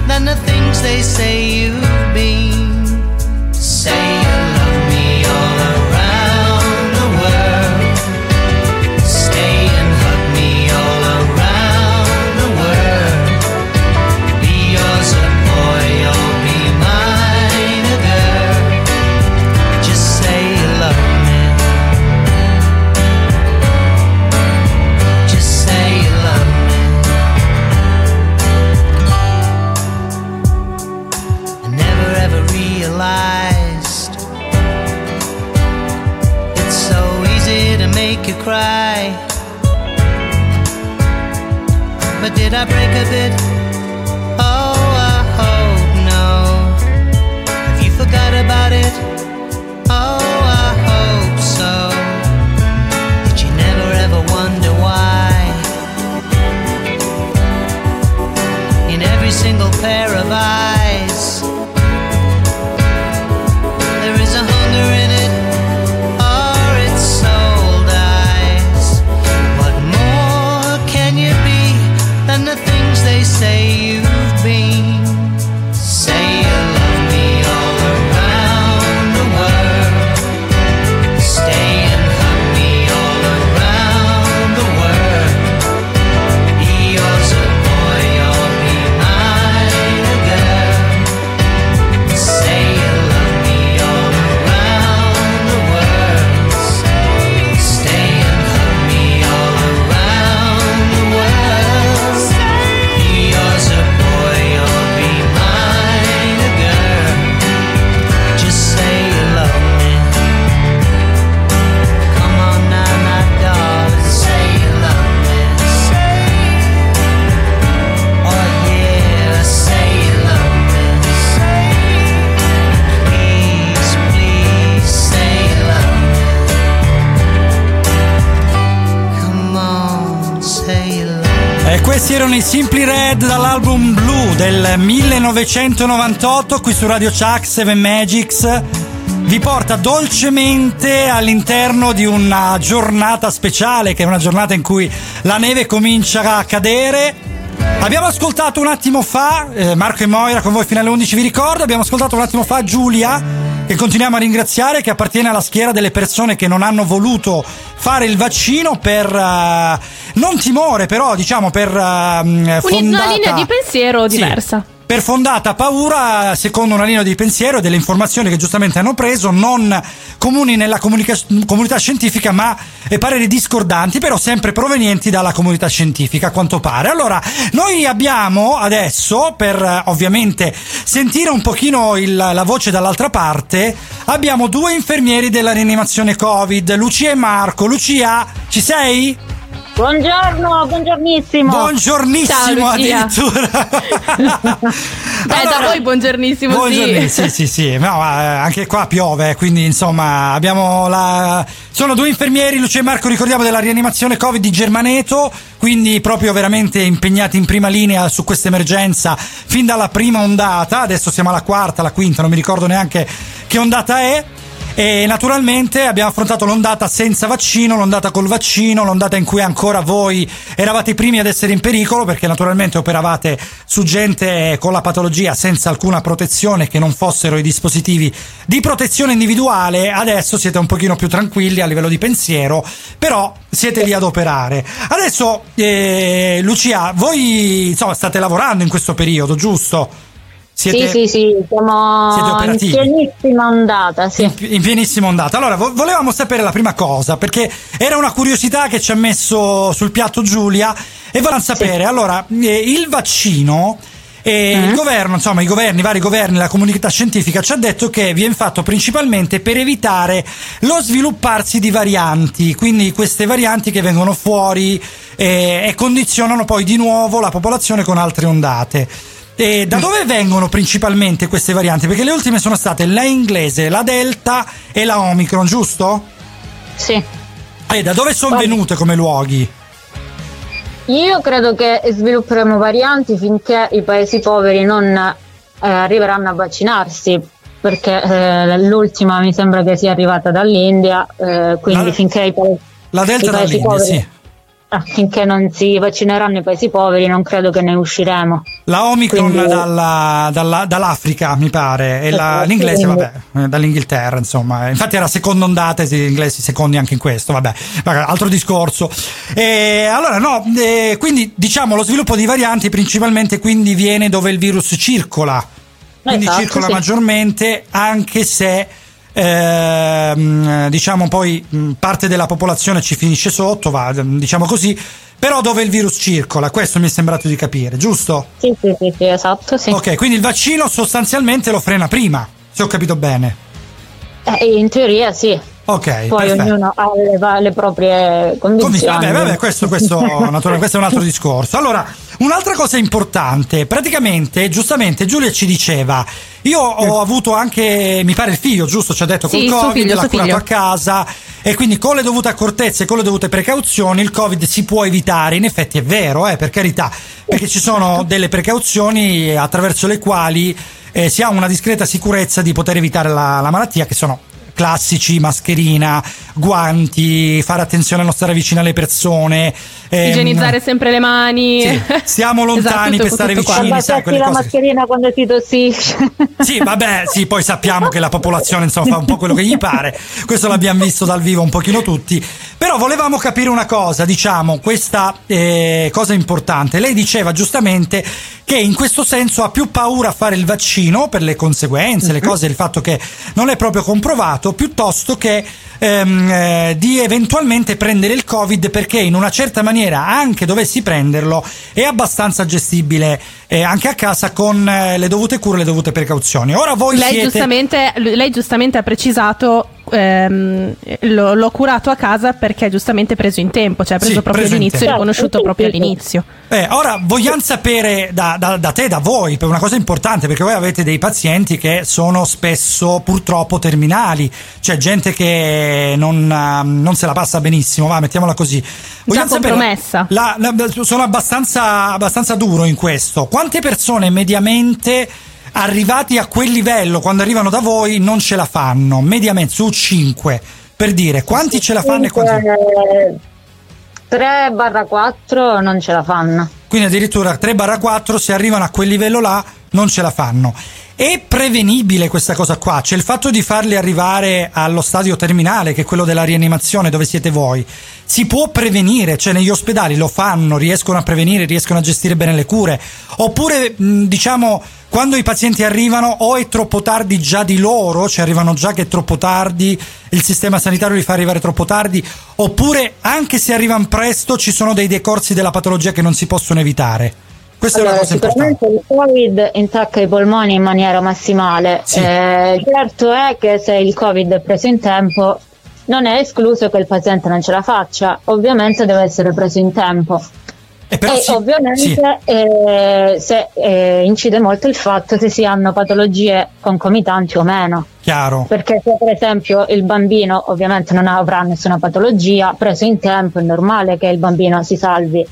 than the things they say you've 1998 qui su Radio Chuck 7 Magics vi porta dolcemente all'interno di una giornata speciale che è una giornata in cui la neve comincia a cadere. Abbiamo ascoltato un attimo fa eh, Marco e Moira con voi fino alle 11 vi ricordo abbiamo ascoltato un attimo fa Giulia che continuiamo a ringraziare che appartiene alla schiera delle persone che non hanno voluto fare il vaccino per eh, non timore però diciamo per Una fondata- linea di pensiero Sì. Per fondata paura, secondo una linea di pensiero e delle informazioni che giustamente hanno preso, non comuni nella comunica- comunità scientifica, ma eh, pareri discordanti, però sempre provenienti dalla comunità scientifica, a quanto pare. Allora, noi abbiamo adesso, per eh, ovviamente sentire un pochino il- la voce dall'altra parte, abbiamo due infermieri della rianimazione Covid, Lucia e Marco. Lucia, ci sei? Buongiorno, buongiornissimo. Buongiornissimo Ciao, addirittura. Eh, da voi buongiornissimo, Buongiorno, sì. sì, sì, sì. No, ma, eh, anche qua piove, quindi insomma abbiamo la. Sono due infermieri, Lucia e Marco, ricordiamo della rianimazione Covid di Germaneto, quindi proprio veramente impegnati in prima linea su questa emergenza fin dalla prima ondata. Adesso siamo alla quarta, alla quinta, non mi ricordo neanche che ondata è. E naturalmente abbiamo affrontato l'ondata senza vaccino, l'ondata col vaccino, l'ondata in cui ancora voi eravate i primi ad essere in pericolo perché naturalmente operavate su gente con la patologia senza alcuna protezione che non fossero i dispositivi di protezione individuale. Adesso siete un pochino più tranquilli a livello di pensiero, però siete lì ad operare. Adesso, eh, Lucia, voi insomma state lavorando in questo periodo, giusto? Siete- Sì, sì, sì, siamo in pienissima ondata, sì. in pienissima ondata. Allora, vo- volevamo sapere la prima cosa, perché era una curiosità che ci ha messo sul piatto Giulia e volevamo sapere, allora, eh, il vaccino e il governo, insomma, i governi, i vari governi, la comunità scientifica ci ha detto che viene fatto principalmente per evitare lo svilupparsi di varianti, quindi queste varianti che vengono fuori eh, e condizionano poi di nuovo la popolazione con altre ondate. E da dove vengono principalmente queste varianti? Perché le ultime sono state la inglese, la delta e la omicron, giusto? Sì. E da dove sono venute come luoghi? Io credo che svilupperemo varianti finché i paesi poveri non eh, arriveranno a vaccinarsi, perché eh, l'ultima mi sembra che sia arrivata dall'India, eh, quindi La- finché i, pa- La delta i paesi dall'India, poveri sì. Finché non si vaccineranno i paesi poveri non credo che ne usciremo. La Omicron Quindi- dalla- dalla- dall'Africa, mi pare, e la- l'inglese, vabbè, eh, dall'Inghilterra, insomma. Infatti era seconda ondata, e gli inglesi secondi anche in questo, vabbè, altro discorso. E allora, no, eh, quindi diciamo lo sviluppo di varianti principalmente quindi viene dove il virus circola, quindi Esatto, circola sì. maggiormente, anche se ehm, diciamo poi parte della popolazione ci finisce sotto, va, diciamo così, però dove il virus circola, questo mi è sembrato di capire, giusto? Sì, sì, sì, sì, esatto, sì. Ok, quindi il vaccino sostanzialmente lo frena prima, se ho capito bene. Eh, in teoria sì. Ok, Poi perfetto. ognuno ha le, le proprie condizioni. Vabbè, vabbè, questo, questo, naturalmente, questo è un altro discorso. Allora, un'altra cosa importante, praticamente, giustamente, Giulia ci diceva, io ho avuto anche, mi pare il figlio, giusto? Ci ha detto Sì, col Covid, figlio, l'ha curato figlio. a casa e quindi con le dovute accortezze e con le dovute precauzioni il Covid si può evitare. In effetti è vero, eh, per carità, perché ci sono delle precauzioni attraverso le quali eh, si ha una discreta sicurezza di poter evitare la, la malattia, che sono classici, mascherina, guanti, fare attenzione a non stare vicino alle persone. ehm, Igienizzare sempre le mani. sì, stiamo lontani Esatto, per stare tutto qua. vicini, sai, Abbassi quelle la cose. mascherina quando si tossisce. Sì, vabbè, sì, poi sappiamo che la popolazione insomma fa un po' quello che gli pare, questo l'abbiamo visto dal vivo un pochino tutti, però volevamo capire una cosa, diciamo, questa eh, cosa importante. Lei diceva giustamente che in questo senso ha più paura a fare il vaccino per le conseguenze, le cose, il fatto che non è proprio comprovato, piuttosto che ehm, eh, di eventualmente prendere il Covid perché in una certa maniera, anche dovessi prenderlo, è abbastanza gestibile eh, anche a casa con eh, le dovute cure e le dovute precauzioni. Ora voi Lei siete... giustamente, lei giustamente ha precisato. Ehm, l'ho, l'ho curato a casa perché è giustamente preso in tempo, cioè ha preso Sì, proprio preso in all'inizio, riconosciuto proprio all'inizio. Eh, ora vogliamo sapere da, da- da te, da voi, per una cosa importante, perché voi avete dei pazienti che sono spesso purtroppo terminali, cioè gente che non, ah, non se la passa benissimo, va, mettiamola così. Vogliamo sapere- compromessa. la- la- sono abbastanza, abbastanza duro in questo. Quante persone mediamente arrivati a quel livello, quando arrivano da voi, non ce la fanno? Mediamente su 5, per dire, quanti ce la fanno e quanti... 3 barra 4 non ce la fanno. Quindi addirittura 3-4 se arrivano a quel livello là non ce la fanno. È prevenibile questa cosa qua, cioè il fatto di farli arrivare allo stadio terminale, che è quello della rianimazione dove siete voi, si può prevenire, cioè negli ospedali lo fanno, riescono a prevenire, riescono a gestire bene le cure, oppure diciamo quando i pazienti arrivano o è troppo tardi già di loro, cioè arrivano già che è troppo tardi, il sistema sanitario li fa arrivare troppo tardi, oppure anche se arrivano presto ci sono dei decorsi della patologia che non si possono evitare. Questa Allora, è una cosa importante. sicuramente il Covid intacca i polmoni in maniera massimale. Eh, certo è che se il Covid è preso in tempo, non è escluso che il paziente non ce la faccia. Ovviamente deve essere preso in tempo. E, ovviamente sì. eh, se, eh, incide molto il fatto se si hanno patologie concomitanti o meno. Chiaro. Perché se per esempio il bambino ovviamente non avrà nessuna patologia, preso in tempo è normale che il bambino si salvi.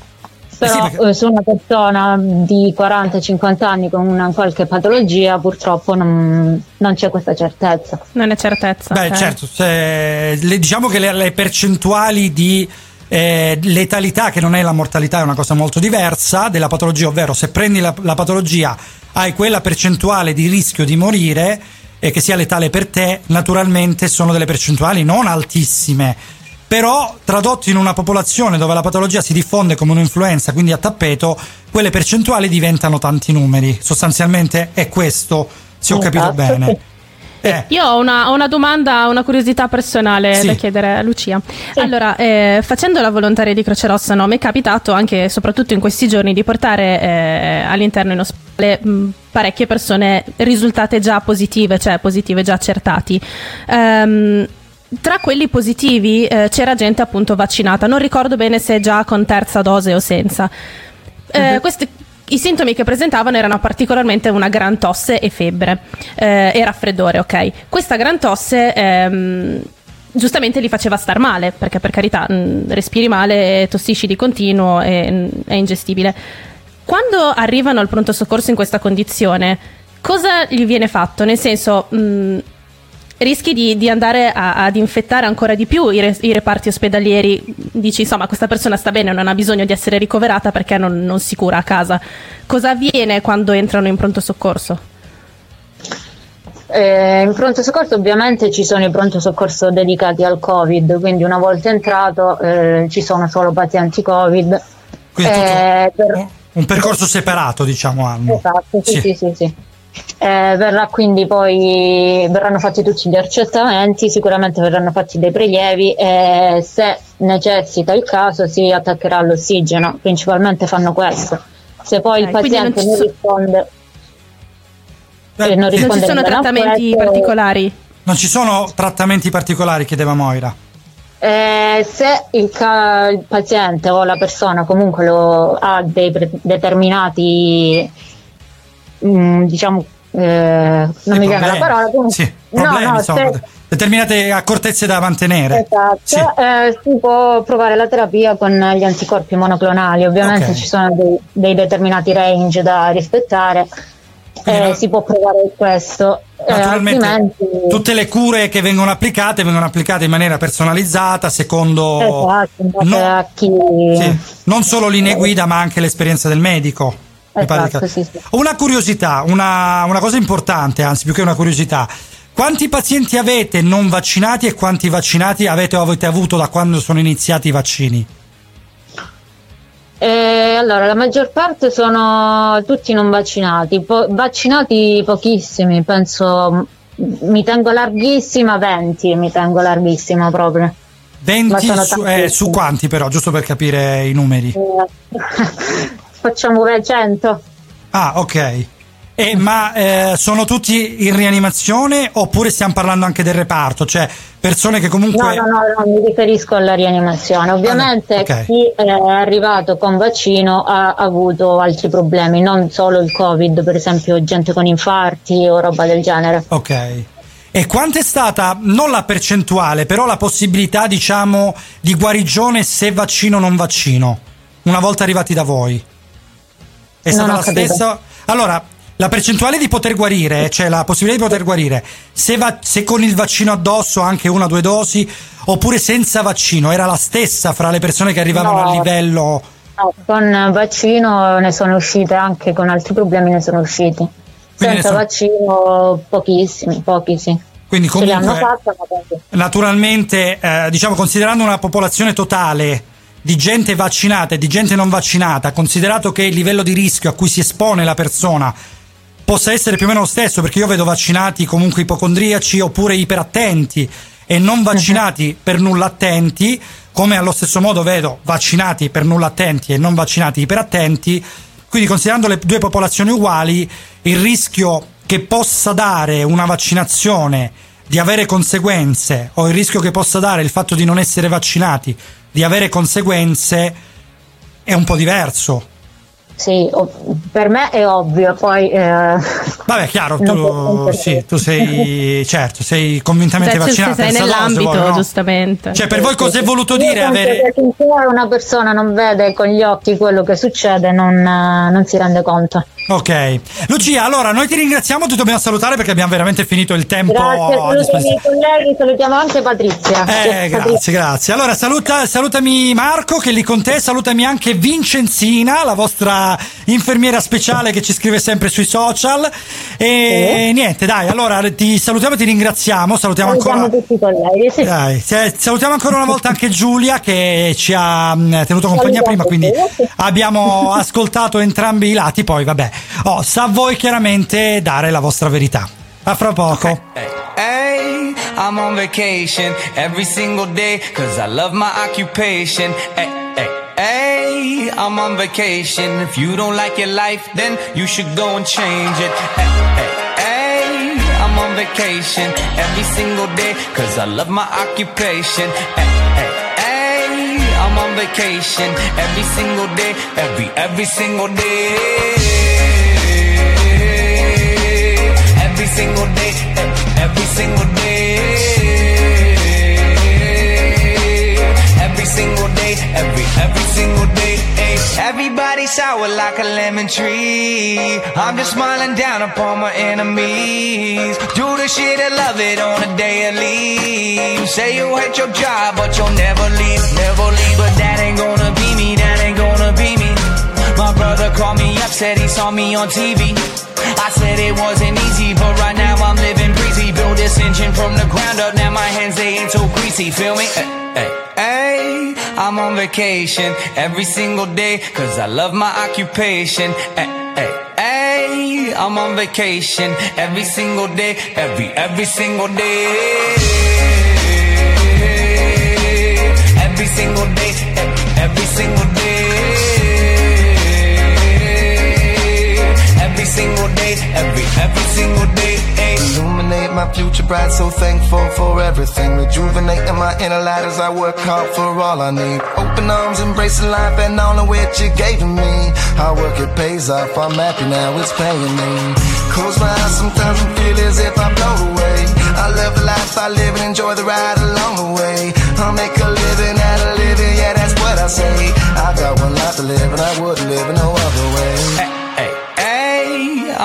Però eh, su una persona di 40-50 anni con una qualche patologia purtroppo non, non c'è questa certezza. Non è certezza. Beh, ok. certo, se- le- diciamo che le, le percentuali di eh, letalità, che non è la mortalità, è una cosa molto diversa della patologia, ovvero se prendi la, la patologia hai quella percentuale di rischio di morire e che sia letale per te, naturalmente sono delle percentuali non altissime. Però tradotto in una popolazione dove la patologia si diffonde come un'influenza, quindi a tappeto, quelle percentuali diventano tanti numeri. Sostanzialmente è questo, se ho capito Esatto, bene. Eh. Io ho una, ho una domanda, una curiosità personale Sì. da chiedere a Lucia. Allora, eh, facendo la volontaria di Croce Rossa, no, mi è capitato anche, soprattutto in questi giorni, di portare eh, all'interno in ospedale mh, parecchie persone risultate già positive, cioè positive già accertati. Ehm, tra quelli positivi eh, c'era gente appunto vaccinata, non ricordo bene se già con terza dose o senza. Eh, questi- I sintomi che presentavano erano particolarmente una gran tosse e febbre eh, e raffreddore, ok? Questa gran tosse ehm, giustamente li faceva star male, perché per carità mh, respiri male, tossisci di continuo e mh, è ingestibile. Quando arrivano al pronto soccorso in questa condizione, cosa gli viene fatto? Nel senso, mh, rischi di, di andare a- ad infettare ancora di più i, re- i reparti ospedalieri. Dici, insomma, questa persona sta bene, non ha bisogno di essere ricoverata perché non, non si cura a casa. Cosa avviene quando entrano in pronto soccorso? Eh, in pronto soccorso ovviamente ci sono i pronto soccorso dedicati al Covid, quindi una volta entrato eh, ci sono solo pazienti Covid. Quindi tutto- Eh, per- Un percorso separato, diciamo, hanno. Esatto, sì, Sì. sì, sì, sì. Eh, verrà quindi poi verranno fatti tutti gli accertamenti, sicuramente verranno fatti dei prelievi e se necessita il caso si attaccherà all'ossigeno, principalmente fanno questo. Se poi il Ok, quindi non paziente ci non, so- risponde, Eh, eh, non Non ci risponde sono trattamenti questo, particolari? Non ci sono trattamenti particolari, chiedeva Moira. Eh, se il, ca- il paziente o la persona comunque lo- ha dei pre- determinati, mm, diciamo, eh, non mi viene la parola, comunque, Sì, no, problemi, no, insomma, se- determinate accortezze da mantenere. Esatto, eh, si può provare la terapia con gli anticorpi monoclonali, ovviamente Ok. ci sono dei, dei determinati range da rispettare, eh, si può provare questo, eh, Naturalmente tutte le cure che vengono applicate vengono applicate in maniera personalizzata secondo Esatto, no- a chi... sì, non solo linee guida ma anche l'esperienza del medico. Esatto, che- sì, sì. Una curiosità, una, una cosa importante, anzi più che una curiosità. Quanti pazienti avete non vaccinati e quanti vaccinati avete o avete avuto da quando sono iniziati i vaccini? Eh, allora, la maggior parte sono tutti non vaccinati, po- vaccinati pochissimi, penso mi tengo larghissima, 20 mi tengo larghissima proprio. 20 Ma sono su, eh, su quanti però, giusto per capire i numeri. Eh, Facciamo 100. Ah, ok. E, ma eh, sono tutti in rianimazione oppure stiamo parlando anche del reparto? Cioè persone che No, comunque... no, no, no, mi riferisco alla rianimazione. Ovviamente ok. chi è arrivato con vaccino ha avuto altri problemi, non solo il Covid, per esempio gente con infarti o roba del genere. Ok. E quanto è stata, non la percentuale, però la possibilità, diciamo, di guarigione se vaccino o non vaccino, una volta arrivati da voi? È stata la capito. stessa? Allora, la percentuale di poter guarire, cioè la possibilità di poter guarire, se, va- se con il vaccino addosso, anche una o due dosi, oppure senza vaccino, era la stessa fra le persone che arrivavano No. al livello... No, con vaccino ne sono uscite, anche con altri problemi ne sono usciti. Quindi Senza sono- vaccino pochissimi, pochi sì. Quindi comunque... pochi. naturalmente, eh, diciamo, considerando una popolazione totale di gente vaccinata e di gente non vaccinata, considerato che il livello di rischio a cui si espone la persona possa essere più o meno lo stesso, perché io vedo vaccinati comunque ipocondriaci oppure iperattenti e non vaccinati per nulla attenti, come allo stesso modo vedo vaccinati per nulla attenti e non vaccinati iperattenti, quindi considerando le due popolazioni uguali, il rischio che possa dare una vaccinazione di avere conseguenze o il rischio che possa dare il fatto di non essere vaccinati di avere conseguenze è un po' diverso. Sì, per me è ovvio, poi... eh, Vabbè, chiaro, tu, sì, tu sei certo, sei convintamente Cioè, se vaccinato. sei nell'ambito, vuoi, no? giustamente. Cioè, per voi cosa è voluto Io dire penso avere finché una persona non vede con gli occhi quello che succede, non, eh, non si rende conto. Ok. Lucia, allora noi ti ringraziamo, ti dobbiamo salutare perché abbiamo veramente finito il tempo Grazie, i miei colleghi, salutiamo anche Patrizia. Eh, grazie, grazie. Allora, saluta, salutami Marco che è lì con te, salutami anche Vincenzina, la vostra infermiera speciale che ci scrive sempre sui social. E niente, dai, allora ti salutiamo e ti ringraziamo. Salutiamo Salutiamo ancora. tutti i colleghi. sì. Dai, salutiamo ancora una volta anche Giulia che ci ha mh, tenuto compagnia Salutiamo prima, quindi abbiamo ascoltato entrambi i lati, poi vabbè. Oh, sta a voi chiaramente dare la vostra verità. A fra poco. Hey, I'm on vacation every single day cause I love my occupation. Hey, hey, hey, I'm on vacation. If you don't like your life, then you should go and change it. Hey, hey, hey, I'm on vacation every single day cause I love my occupation. Hey, hey, hey, I'm on vacation every single day, every, every single day. Single day, every single day. Every single day, every, every single day. Everybody sour like a lemon tree. I'm just smiling down upon my enemies. Do the shit and love it on a daily. Say you hate your job, but you'll never leave, never leave. But that ain't gonna be me, that ain't gonna be me. My brother called me up, said he saw me on TV. I said it wasn't easy, but right now I'm living breezy. Build this engine from the ground up, now my hands they ain't so greasy. Feel me? Hey, hey, hey, I'm on vacation every single day, cause I love my occupation. Hey, hey, hey, I'm on vacation every single day, every, every single day. Every single day, every single day. Single day, every every single day. Eh. illuminate my future bright. So thankful for everything. Rejuvenating my inner light as I work hard for all I need. Open arms, embracing life and all of which you gave me. Hard work, it pays off. I'm happy now, it's paying me. Close my eyes sometimes I feel as if I blow away. I love the life I live and enjoy the ride along the way. I'll make a living out of living, yeah, that's what I say. I got one life to live and I wouldn't live in no other way.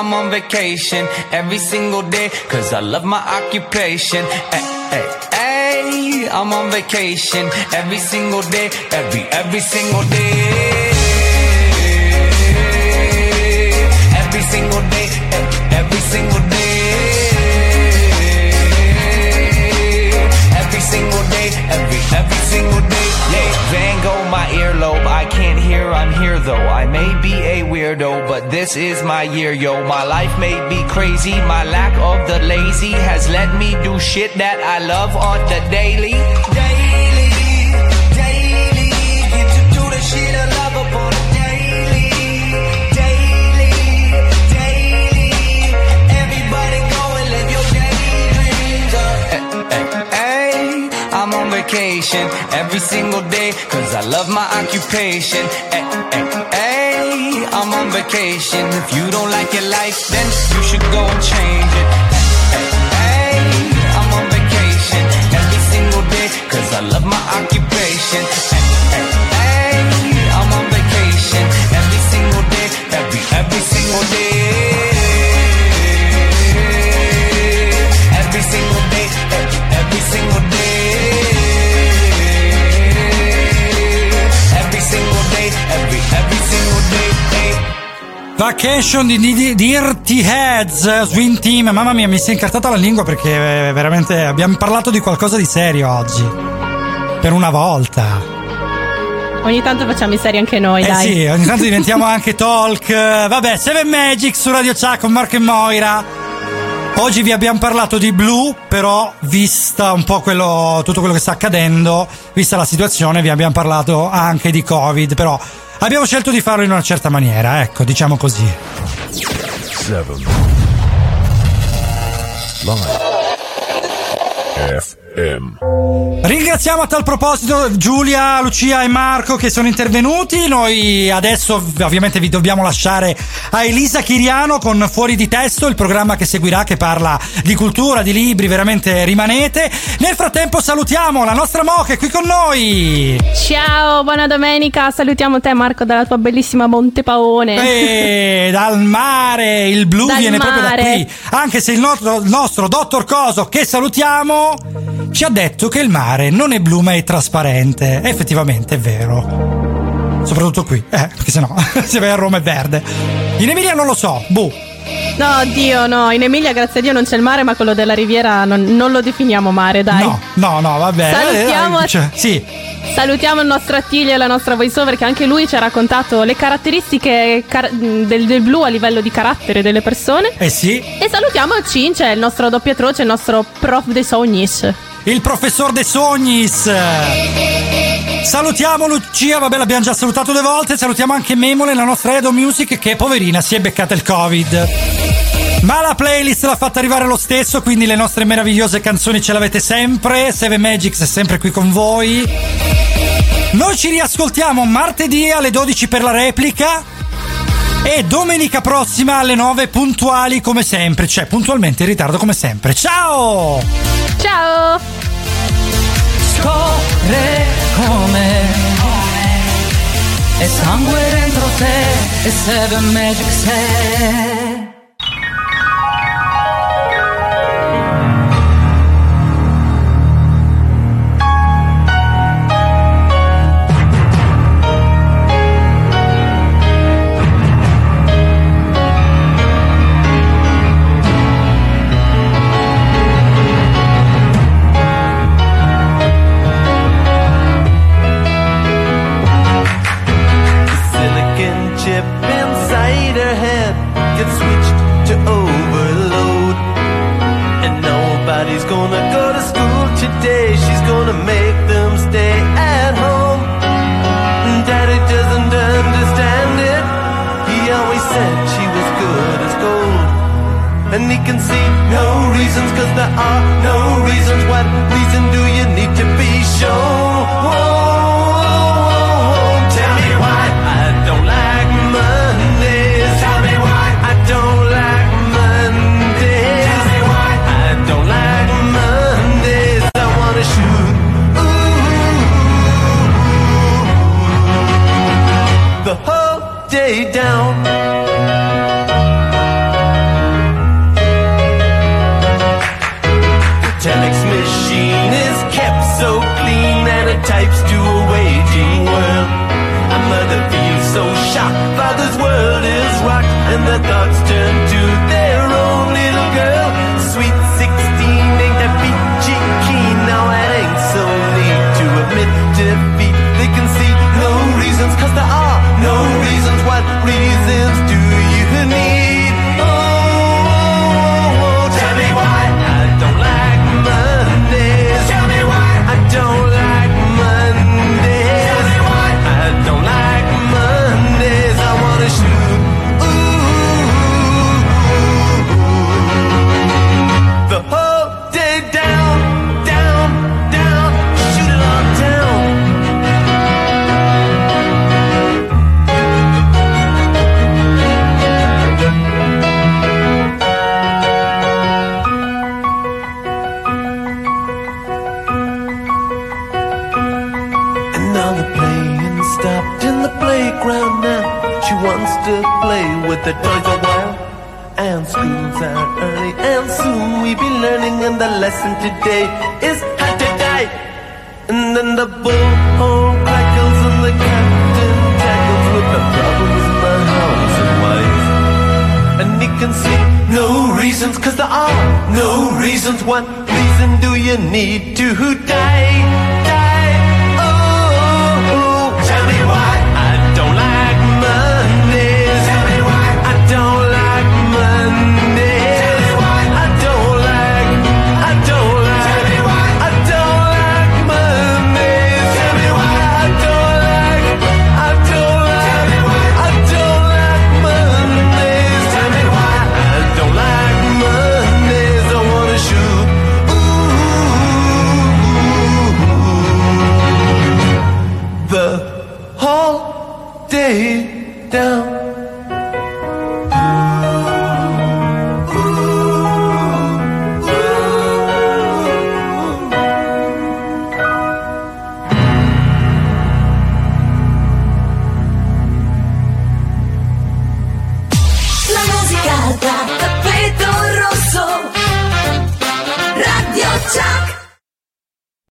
I'm on vacation every single day cause I love my occupation. Hey, hey, hey, I'm on vacation every single day, every, every single day. Every single day, every single day. Every single day, every, every single day. Yeah, Van Gogh, my earlobe. Hear, I'm here though. I may be a weirdo, but this is my year, yo. My life may be crazy. My lack of the lazy has let me do shit that I love on the. Daily, vacation every single day cause I love my occupation. Hey, hey, hey, I'm on vacation. If you don't like your life, then you should go and change it. Hey, hey, I'm on vacation every single day cause I love my occupation. Hey, hey, hey, I'm on vacation every single day, every, every single day. Every single day, every single day. Vacation di, di, di Dirty Heads, Swing Team. Mamma mia, mi si è incartata la lingua perché eh, veramente abbiamo parlato di qualcosa di serio oggi. Per una volta. Ogni tanto facciamo i seri anche noi, Eh dai. sì, ogni tanto diventiamo anche talk. Vabbè, Seven Magic su Radio Chuck con Marco e Moira. Oggi vi abbiamo parlato di blu, però vista un po' quello, tutto quello che sta accadendo, vista la situazione, vi abbiamo parlato anche di Covid, però abbiamo scelto di farlo in una certa maniera, ecco, diciamo così. Seven. Live. FM. Ringraziamo a tal proposito Giulia, Lucia e Marco che sono intervenuti. Noi adesso ovviamente vi dobbiamo lasciare a Elisa Chiriano con Fuori di Testo, il programma che seguirà che parla di cultura, di libri, veramente rimanete. Nel frattempo salutiamo la nostra Mo che è qui con noi. Ciao, buona domenica. Salutiamo te, Marco, dalla tua bellissima Montepaone. E dal mare, il blu Dal viene proprio da mare. qui. Anche se il nostro, il nostro dottor Coso, che salutiamo, ci ha detto che il mare non è blu ma è trasparente. Effettivamente è vero. Soprattutto qui, eh, perché sennò se vai a Roma è verde. In Emilia non lo so, boh. No, Dio, no. In Emilia, grazie a Dio, non c'è il mare, ma quello della riviera non, non lo definiamo mare, dai. No, no, no, vabbè. Salutiamo- Eh, cioè, sì. Salutiamo il nostro Attilio e la nostra voiceover che anche lui ci ha raccontato le caratteristiche car- del, del blu a livello di carattere delle persone. Eh sì. E salutiamo Cince, il nostro doppiatroce, il nostro prof dei sognis. Il professor De Sognis. Salutiamo Lucia, vabbè l'abbiamo già salutato due volte, salutiamo anche Memole, la nostra Edo Music che poverina si è beccata il Covid. Ma la playlist l'ha fatta arrivare lo stesso, quindi le nostre meravigliose canzoni ce l'avete sempre, Seven Magics è sempre qui con voi. Noi ci riascoltiamo martedì alle 12 per la replica e domenica prossima alle 9 puntuali come sempre, cioè puntualmente in ritardo come sempre. Ciao! Ciao! Scorre come e sangue dentro te e Seven Magic sei